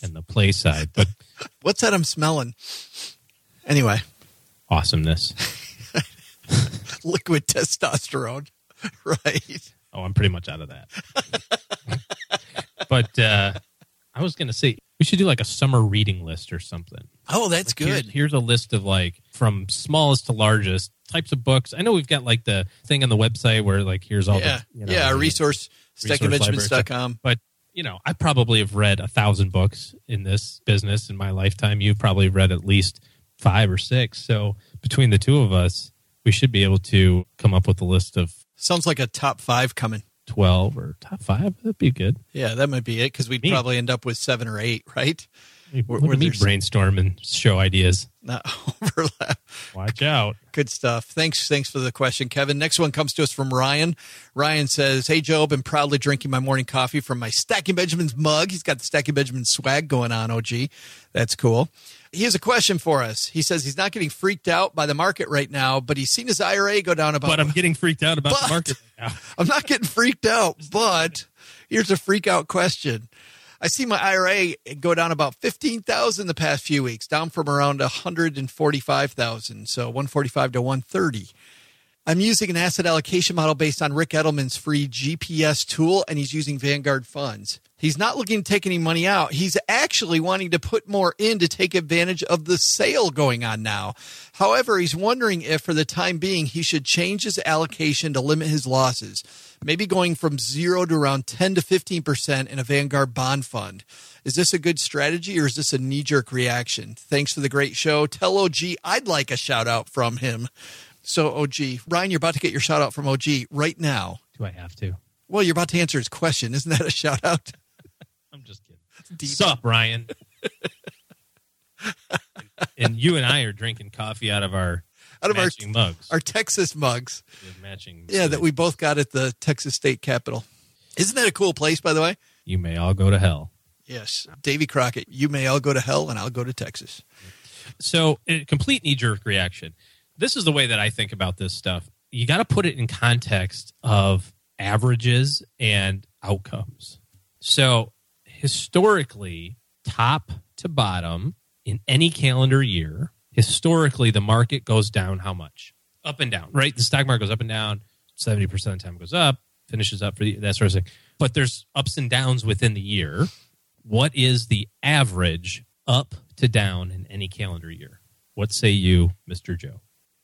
and the play side. But <laughs> What's that I'm smelling? Anyway, awesomeness. <laughs> liquid testosterone. <laughs> Right. Oh, I'm pretty much out of that. but uh, I was going to say we should do like a summer reading list or something. Oh, that's Here- good. here's a list of like from smallest to largest types of books. I know we've got like the thing on the website where like here's all yeah, the you know, yeah. the Resource, stackingbenjamins.com. But you know, I probably have read a thousand books in this business in my lifetime. You've probably read at least five or six. So between the two of us, we should be able to come up with a list of Sounds like a top five coming. Twelve or top five. That'd be good. Yeah, that might be it because we'd Neat. probably end up with seven or eight, right? Where- where me brainstorm and show ideas. Not <laughs> overlap. Watch out. Good stuff. Thanks, thanks for the question, Kevin. Next one comes to us from Ryan. Ryan says, "Hey Joe, been proudly drinking my morning coffee from my Stacking Benjamins mug. He's got the Stacking Benjamins swag going on. OG, that's cool." He has a question for us. He says he's not getting freaked out by the market right now, but he's seen his IRA go down about. But I'm getting freaked out about the market right now. <laughs> I'm not getting freaked out, but here's a freak out question. I see my IRA go down about 15,000 the past few weeks, down from around 145,000, so 145 to 130. I'm using an asset allocation model based on Ric Edelman's free GPS tool, and he's using Vanguard funds. He's not looking to take any money out. He's actually wanting to put more in to take advantage of the sale going on now. However, he's wondering if, for the time being, he should change his allocation to limit his losses, maybe going from zero to around 10 to 15% in a Vanguard bond fund. Is this a good strategy or is this a knee jerk reaction? Thanks for the great show. Tell OG I'd like a shout out from him. So, OG, Ryan, you're about to get your shout out from OG right now. Do I have to? Well, you're about to answer his question. Isn't that a shout out? <laughs> I'm just kidding. Sup, Ryan? <laughs> and you and I are drinking coffee out of our Out of our mugs. our Texas mugs. We matching. Yeah, that we both got at the Texas State Capitol. Isn't that a cool place, by the way? You may all go to hell. Yes. Davy Crockett, you may all go to hell and I'll go to Texas. So, a complete knee jerk reaction. This is the way that I think about this stuff. You got to put it in context of averages and outcomes. So, historically, top to bottom in any calendar year, historically, the market goes down how much? Up and down, right? The stock market goes up and down. 70% of the time goes up, finishes up for the, that sort of thing. But there's ups and downs within the year. What is the average up to down in any calendar year? What say you, Mr. Joe?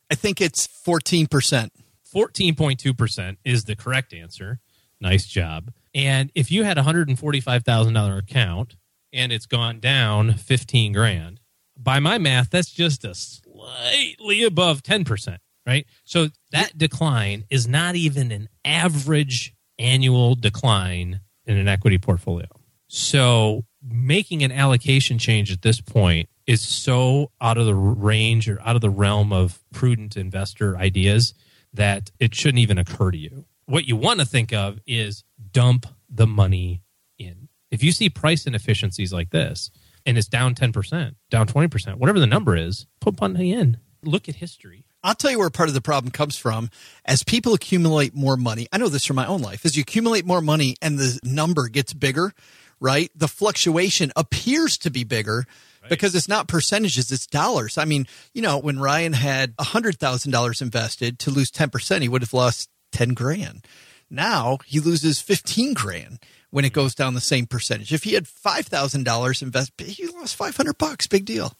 I think it's 14%. 14.2% is the correct answer. Nice job. And if you had a $145,000 account and it's gone down 15 grand, by my math, that's just a slightly above 10%, right? So that decline is not even an average annual decline in an equity portfolio. So making an allocation change at this point is so out of the range or out of the realm of prudent investor ideas that it shouldn't even occur to you. What you want to think of is dump the money in. If you see price inefficiencies like this and it's down 10%, down 20%, whatever the number is, put money in. Look at history. I'll tell you where part of the problem comes from. As people accumulate more money, I know this from my own life, as you accumulate more money and the number gets bigger, right? The fluctuation appears to be bigger because it's not percentages, it's dollars. I mean, you know, when Ryan had $100,000 invested to lose 10%, he would have lost 10 grand. Now he loses 15 grand when it goes down the same percentage. If he had $5,000 invested, he lost 500 bucks. Big deal.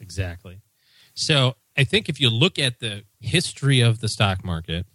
Exactly. So I think if you look at the history of the stock market,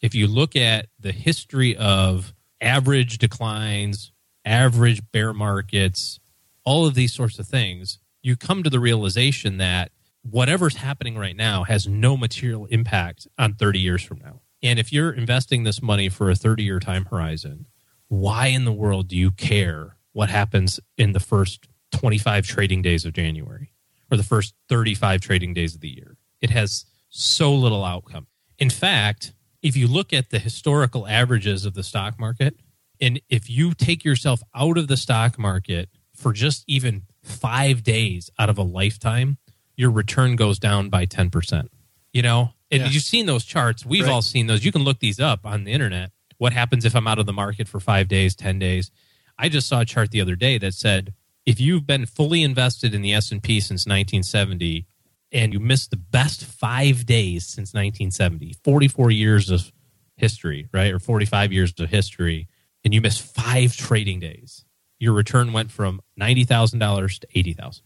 if you look at the history of average declines, average bear markets, all of these sorts of things, you come to the realization that whatever's happening right now has no material impact on 30 years from now. And if you're investing this money for a 30 year time horizon, why in the world do you care what happens in the first 25 trading days of January or the first 35 trading days of the year? It has so little outcome. In fact, if you look at the historical averages of the stock market, and if you take yourself out of the stock market for just even five days out of a lifetime, your return goes down by 10%. You know, and Yeah. you've seen those charts. We've Right. all seen those. You can look these up on the internet. What happens if I'm out of the market for five days, 10 days? I just saw a chart the other day that said if you've been fully invested in the S&P since 1970 and you missed the best five days since 1970, 44 years of history, right? Or 45 years of history, and you missed five trading days, your return went from $90,000 to $80,000.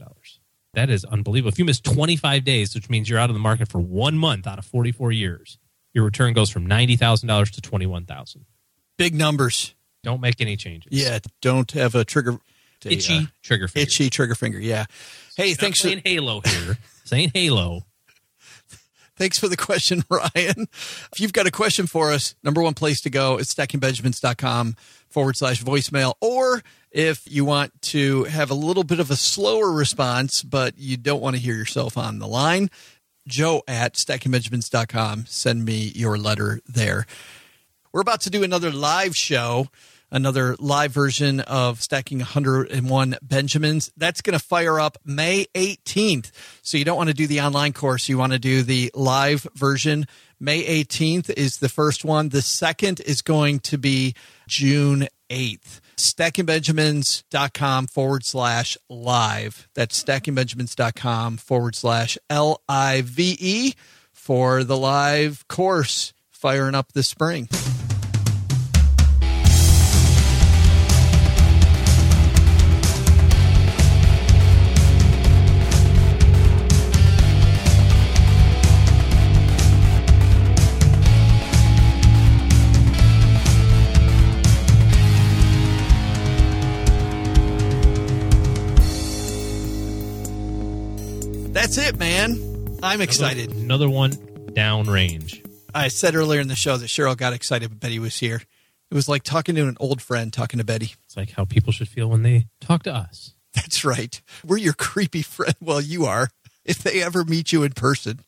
That is unbelievable. If you miss 25 days, which means you're out of the market for one month out of 44 years, your return goes from $90,000 to 21000 Big numbers. Don't make any changes. Yeah, don't have a trigger. a, Itchy uh, trigger finger. itchy trigger finger. Yeah. Hey, thanks for, saying Halo here. <laughs> saying Halo. thanks for the question, <laughs> Ryan. If you've got a question for us, number one place to go is stackingbenjamins.com forward slash voicemail. Or if you want to have a little bit of a slower response, but you don't want to hear yourself on the line, joe at stackingbenjamins.com. Send me your letter there. We're about to do another live show, another live version of Stacking 101 Benjamins. That's going to fire up May 18th. So you don't want to do the online course, you want to do the live version. May 18th is the first one. The second is going to be June 8th. StackingBenjamins.com forward slash live. That's StackingBenjamins.com forward slash L I V E for the live course firing up this spring. That's it, man. I'm excited. Another one downrange. I said earlier in the show that Cheryl got excited when Betty was here. It was like talking to an old friend talking to Betty. It's like how people should feel when they talk to us. That's right. We're your creepy friend. <laughs> Well, you are. If they ever meet you in person,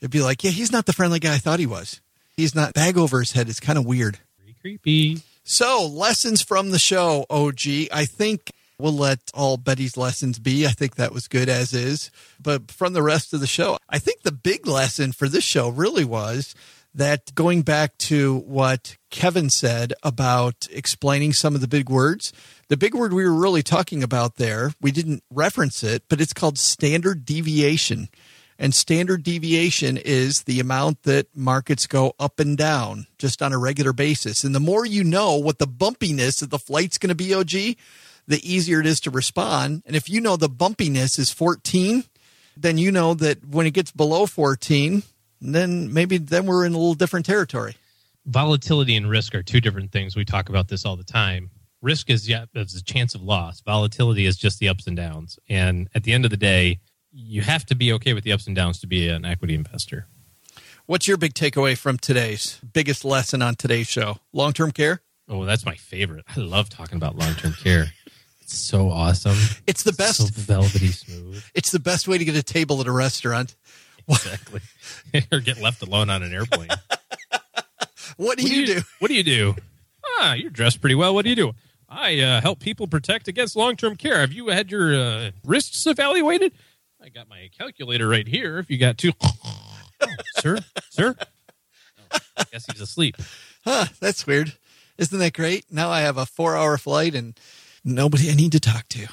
it'd be like, yeah, he's not the friendly guy I thought he was. He's not bag over his head. It's kind of weird. Pretty creepy. So, lessons from the show, OG. I think we'll let all Betty's lessons be. I think that was good as is. But from the rest of the show, I think the big lesson for this show really was that going back to what Kevin said about explaining some of the big words, the big word we were really talking about there, we didn't reference it, but it's called standard deviation. And standard deviation is the amount that markets go up and down just on a regular basis. And the more you know what the bumpiness of the flight's going to be, OG, the easier it is to respond. And if you know the bumpiness is 14, then you know that when it gets below 14, then maybe then we're in a little different territory. Volatility and risk are two different things. We talk about this all the time. Risk is yeah, it's a chance of loss. Volatility is just the ups and downs. And at the end of the day, you have to be okay with the ups and downs to be an equity investor. What's your big takeaway from today's biggest lesson on today's show? Long term care? Oh, that's my favorite. I love talking about long term care. It's so awesome. It's the best. So velvety smooth. It's the best way to get a table at a restaurant. Exactly. <laughs> or get left alone on an airplane. <laughs> What do you do? <laughs> What do you do? Ah, you're dressed pretty well. What do you do? I uh, help people protect against long term care. Have you had your uh, wrists evaluated? I got my calculator right here. If you got two, oh, sir, sir. Oh, I guess he's asleep. Huh, that's weird. Isn't that great? Now I have a four hour flight and nobody I need to talk to.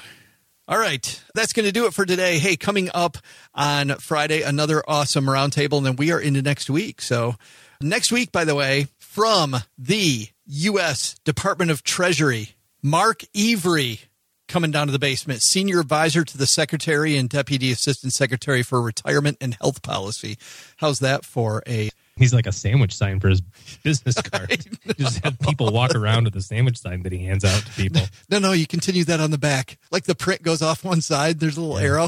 All right. That's going to do it for today. Hey, coming up on Friday, another awesome roundtable, and then we are into next week. So, next week, by the way, from the U.S. Department of Treasury, Mark Iwry coming down to the basement, senior advisor to the secretary and deputy assistant secretary for retirement and health policy. How's that for a He's like a sandwich sign for his business <laughs> card. Just have people walk around with a sandwich sign that he hands out to people. <laughs> No, no, you continue that on the back. Like the print goes off one side, there's a little Yeah. arrow.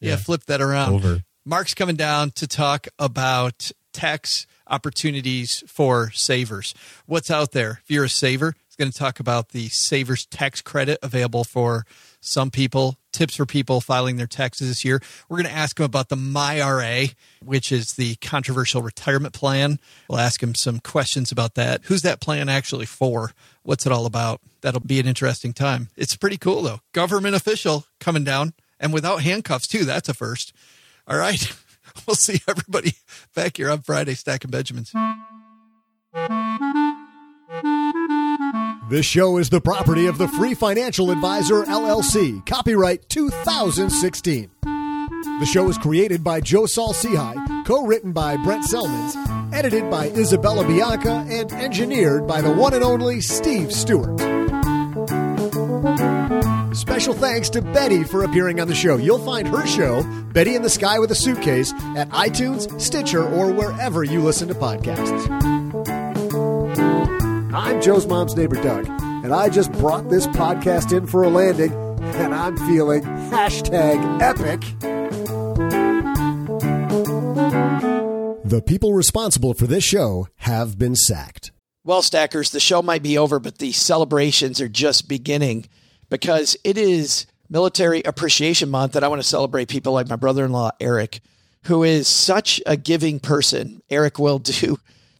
Yeah, Yeah. flip that around. Over. Mark's coming down to talk about tax opportunities for savers. What's out there? If you're a saver, going to talk about the savers tax credit available for some people, tips for people filing their taxes this year. We're going to ask him about the MyRA, which is the controversial retirement plan. We'll ask him some questions about that. Who's that plan actually for? What's it all about? That'll be an interesting time. It's pretty cool though. Government official coming down and without handcuffs too. That's a first. All right. <laughs> We'll see everybody back here on Friday, Stacking Benjamins. This show is the property of the Free Financial Advisor LLC. Copyright 2016. The show is created by Joe Saul-Sehy, co-written by Brent Selmans, edited by Isabella Bianca, and engineered by the one and only Steve Stewart. Special special thanks to Betty for appearing on the show. You'll find her show, Betty in the Sky with a Suitcase, at iTunes, Stitcher, or wherever you listen to podcasts. I'm Joe's mom's neighbor, Doug, and I just brought this podcast in for a landing, and I'm feeling hashtag epic. The people responsible for this show have been sacked. Well, Stackers, the show might be over, but the celebrations are just beginning because it is Military Appreciation Month, and I want to celebrate people like my brother in law, Eric, who is such a giving person. Eric will do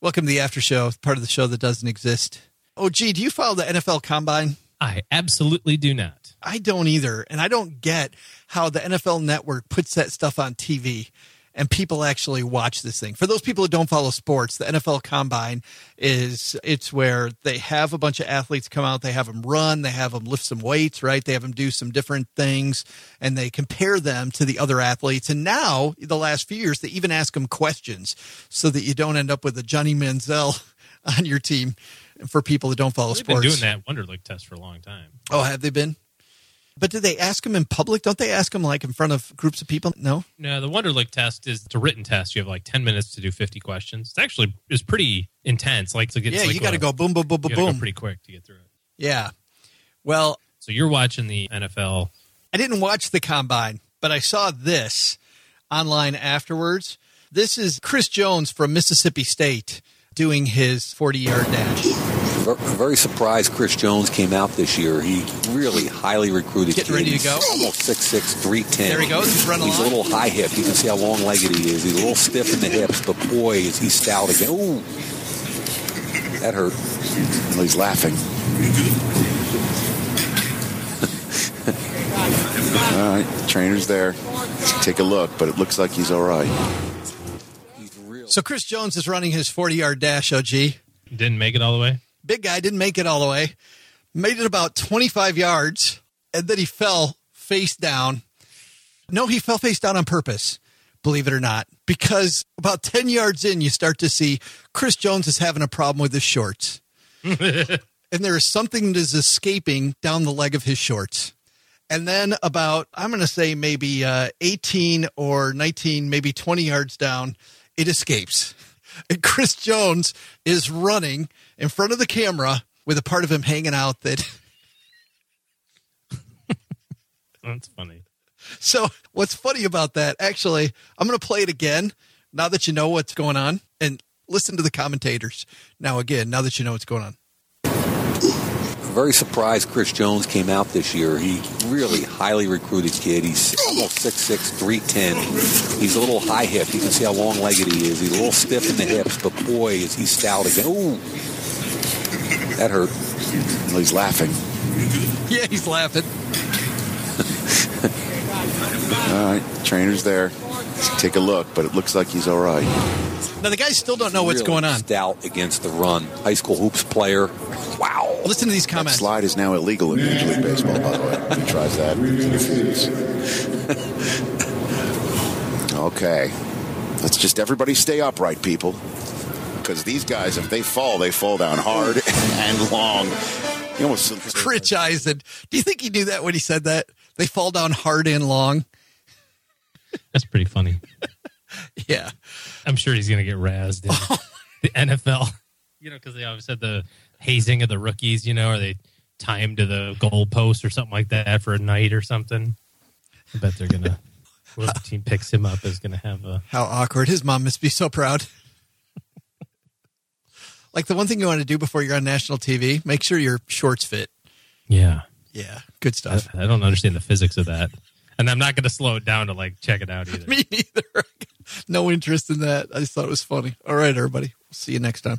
Welcome to the after show, part of the show that doesn't exist. Oh, gee, do you follow the NFL Combine? I absolutely do not. I don't either, and I don't get how the NFL Network puts that stuff on TV and people actually watch this thing. For those people who don't follow sports, the NFL Combine is it's where they have a bunch of athletes come out, they have them run, they have them lift some weights, right? They have them do some different things and they compare them to the other athletes. And now, the last few years, they even ask them questions so that you don't end up with a Johnny Manziel <laughs> on your team for people that don't follow They've sports. been doing that Wonderlic test for a long time. Oh, have they been? But do they ask them in public? Don't they ask them like in front of groups of people? No. No, the Wonderlic test is it's a written test. You have like ten minutes to do fifty questions. It's actually it's pretty intense. Like to get Yeah, like you got to go boom, boom, boom, boom, go boom. pretty quick to get through it. Yeah. Well, So you're watching the NFL. I didn't watch the combine, but I saw this online afterwards. This is Chris Jones from Mississippi State doing his 40 yard dash. Ver- Very surprised Chris Jones came out this year. He really highly recruited. Getting kid. ready to He's go? Almost 6'6", 310. There he goes. He's running He's a little high hip. You can see how long legged he is. He's a little stiff in the hips, but boy, is he stout again. Ooh, that hurt. Well, he's laughing. <laughs> all right, trainer's there. Take a look, but it looks like he's all right. So Chris Jones is running his 40 yard dash, OG. Didn't make it all the way. Big guy didn't make it all the way. Made it about 25 yards, and then he fell face down. No, he fell face down on purpose, believe it or not, because about 10 yards in, you start to see Chris Jones is having a problem with his shorts. <laughs> and there is something that is escaping down the leg of his shorts. And then about, I'm going to say maybe uh, 18 or 19, maybe 20 yards down, it escapes. <laughs> And Chris Jones is running in front of the camera with a part of him hanging out that. <laughs> That's funny. So, what's funny about that, actually, I'm going to play it again now that you know what's going on and listen to the commentators. Now, again, now that you know what's going on. very surprised Chris Jones came out this year. He really highly recruited kid. He's almost 6'6", 310. He's a little high hip. You can see how long legged he is. He's a little stiff in the hips, but boy, is he stout again. Ooh, that hurt. Well, he's laughing. Yeah, he's laughing. <laughs> All right, Trainer's there. Take a look, but it looks like he's all right. Now the guys still don't know what's Really going on. Stout against the run. High school hoops player. Wow. Listen to these That comments. slide is now illegal in Major League Baseball, by the way. If he tries that, <laughs> okay. Let's just everybody stay upright, people. Because these guys, if they fall, they fall down hard <laughs> and long. You almost Rich Eisen. Do you think he knew that when he said that? They fall down hard and long. <laughs> That's pretty funny. <laughs> Yeah. I'm sure he's going to get razzed in the NFL. You know, because they always had the hazing of the rookies, you know, or they tie him to the goalpost or something like that for a night or something. I bet they're going to, whoever team picks him up is going to have a. How awkward. His mom must be so proud. Like the one thing you want to do before you're on national TV, make sure your shorts fit. Yeah. Yeah. Good I, stuff. I don't understand the physics of that. And I'm not going to slow it down to like check it out <laughs> either. Me neither. <laughs> no interest in that. I just thought it was funny. All right, everybody. We'll see you next time.